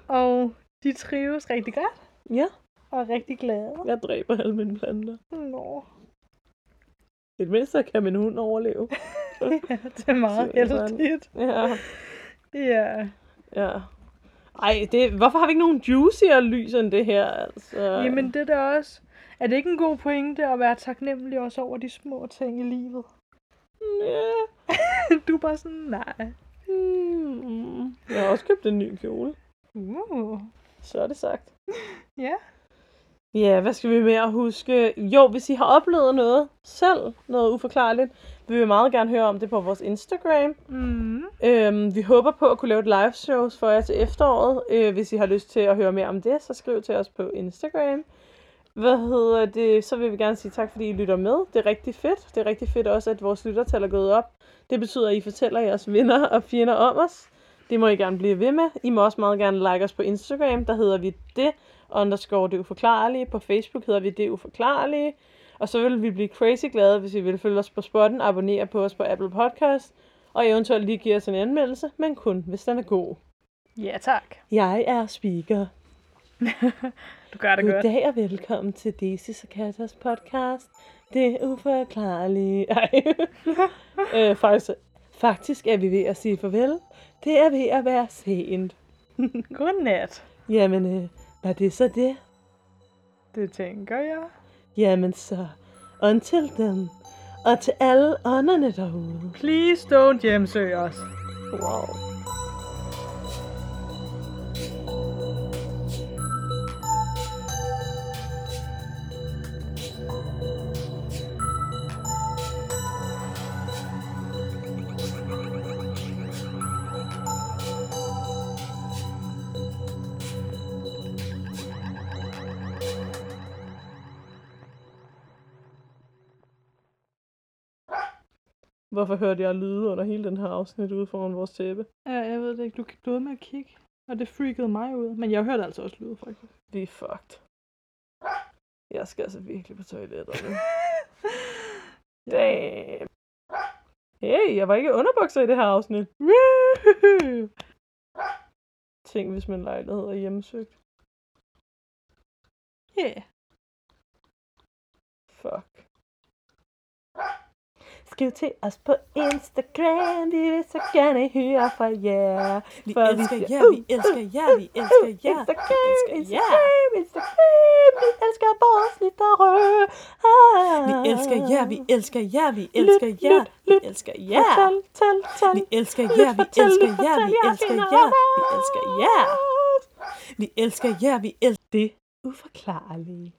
og de trives rigtig godt Ja, og er rigtig glade. jeg dræber alle mine planter. Nå, I det mindste kan min hund overleve. [laughs] ja, det er meget heldigt. Ja, Ja. ja. Ej, det, hvorfor har vi ikke nogen juicier lys end det her? Altså? Jamen det er da også. Er det ikke en god pointe at være taknemmelig også over de små ting i livet? Ja. [laughs] Du er bare sådan, nej. Hmm. Jeg har også købt en ny kjole. Uh. Så er det sagt. Ja. Ja, hvad skal vi mere huske? Jo, hvis I har oplevet noget selv, noget uforklarligt, vil vi meget gerne høre om det på vores Instagram. Mm. Øhm, vi håber på at kunne lave et live shows for jer til efteråret. Øh, hvis I har lyst til at høre mere om det, så skriv til os på Instagram. Hvad hedder det? Så vil vi gerne sige tak, fordi I lytter med. Det er rigtig fedt. Det er rigtig fedt også, at vores lyttertal er gået op. Det betyder, at I fortæller jeres venner og fjender om os. Det må I gerne blive ved med. I må også meget gerne like os på Instagram. Der hedder vi det underscore det uforklarlige. På Facebook hedder vi det uforklarlige. Og så vil vi blive crazy glade, hvis I vil følge os på spotten, abonnere på os på Apple Podcast, og eventuelt lige give os en anmeldelse, men kun hvis den er god. Ja, tak. Jeg er speaker. [laughs] Du gør det godt. Goddag og velkommen til Daisy og Katas podcast. Det er uforklarlige. [laughs] Ej. [laughs] øh, faktisk, faktisk er vi ved at sige farvel. Det er ved at være sent. Godnat. Jamen, øh, var det så det? Det tænker jeg. Jamen så, until then. Og til alle ånderne derude. Please don't hjemsøge os. Wow. Hvorfor hørte jeg lyde under hele den her afsnit ude foran vores tæppe? Ja, jeg ved det ikke. Du blev ved med at kigge. Og det freakede mig ud. Men jeg hørte altså også lyd, faktisk. Vi er fucked. Jeg skal altså virkelig på toilettet nu. [laughs] Damn. Hey, jeg var ikke underbukser i det her afsnit. Woohoo! [laughs] Tænk, hvis min lejlighed er hjemmesøgt. Yeah. Fuck. Skriv til os på Instagram, vi vil så gerne høre fra jer. Vi For elsker jer, vi elsker jer, vi elsker jer, Instagram. Instagram, Instagram, vi elsker vores lyttere. Ah. Vi elsker jer, vi elsker jer, vi elsker jer, vi elsker jer. Vi elsker jer, vi elsker jer, vi elsker jer, vi elsker jer. Vi elsker jer, vi elsker Det uforklarlige.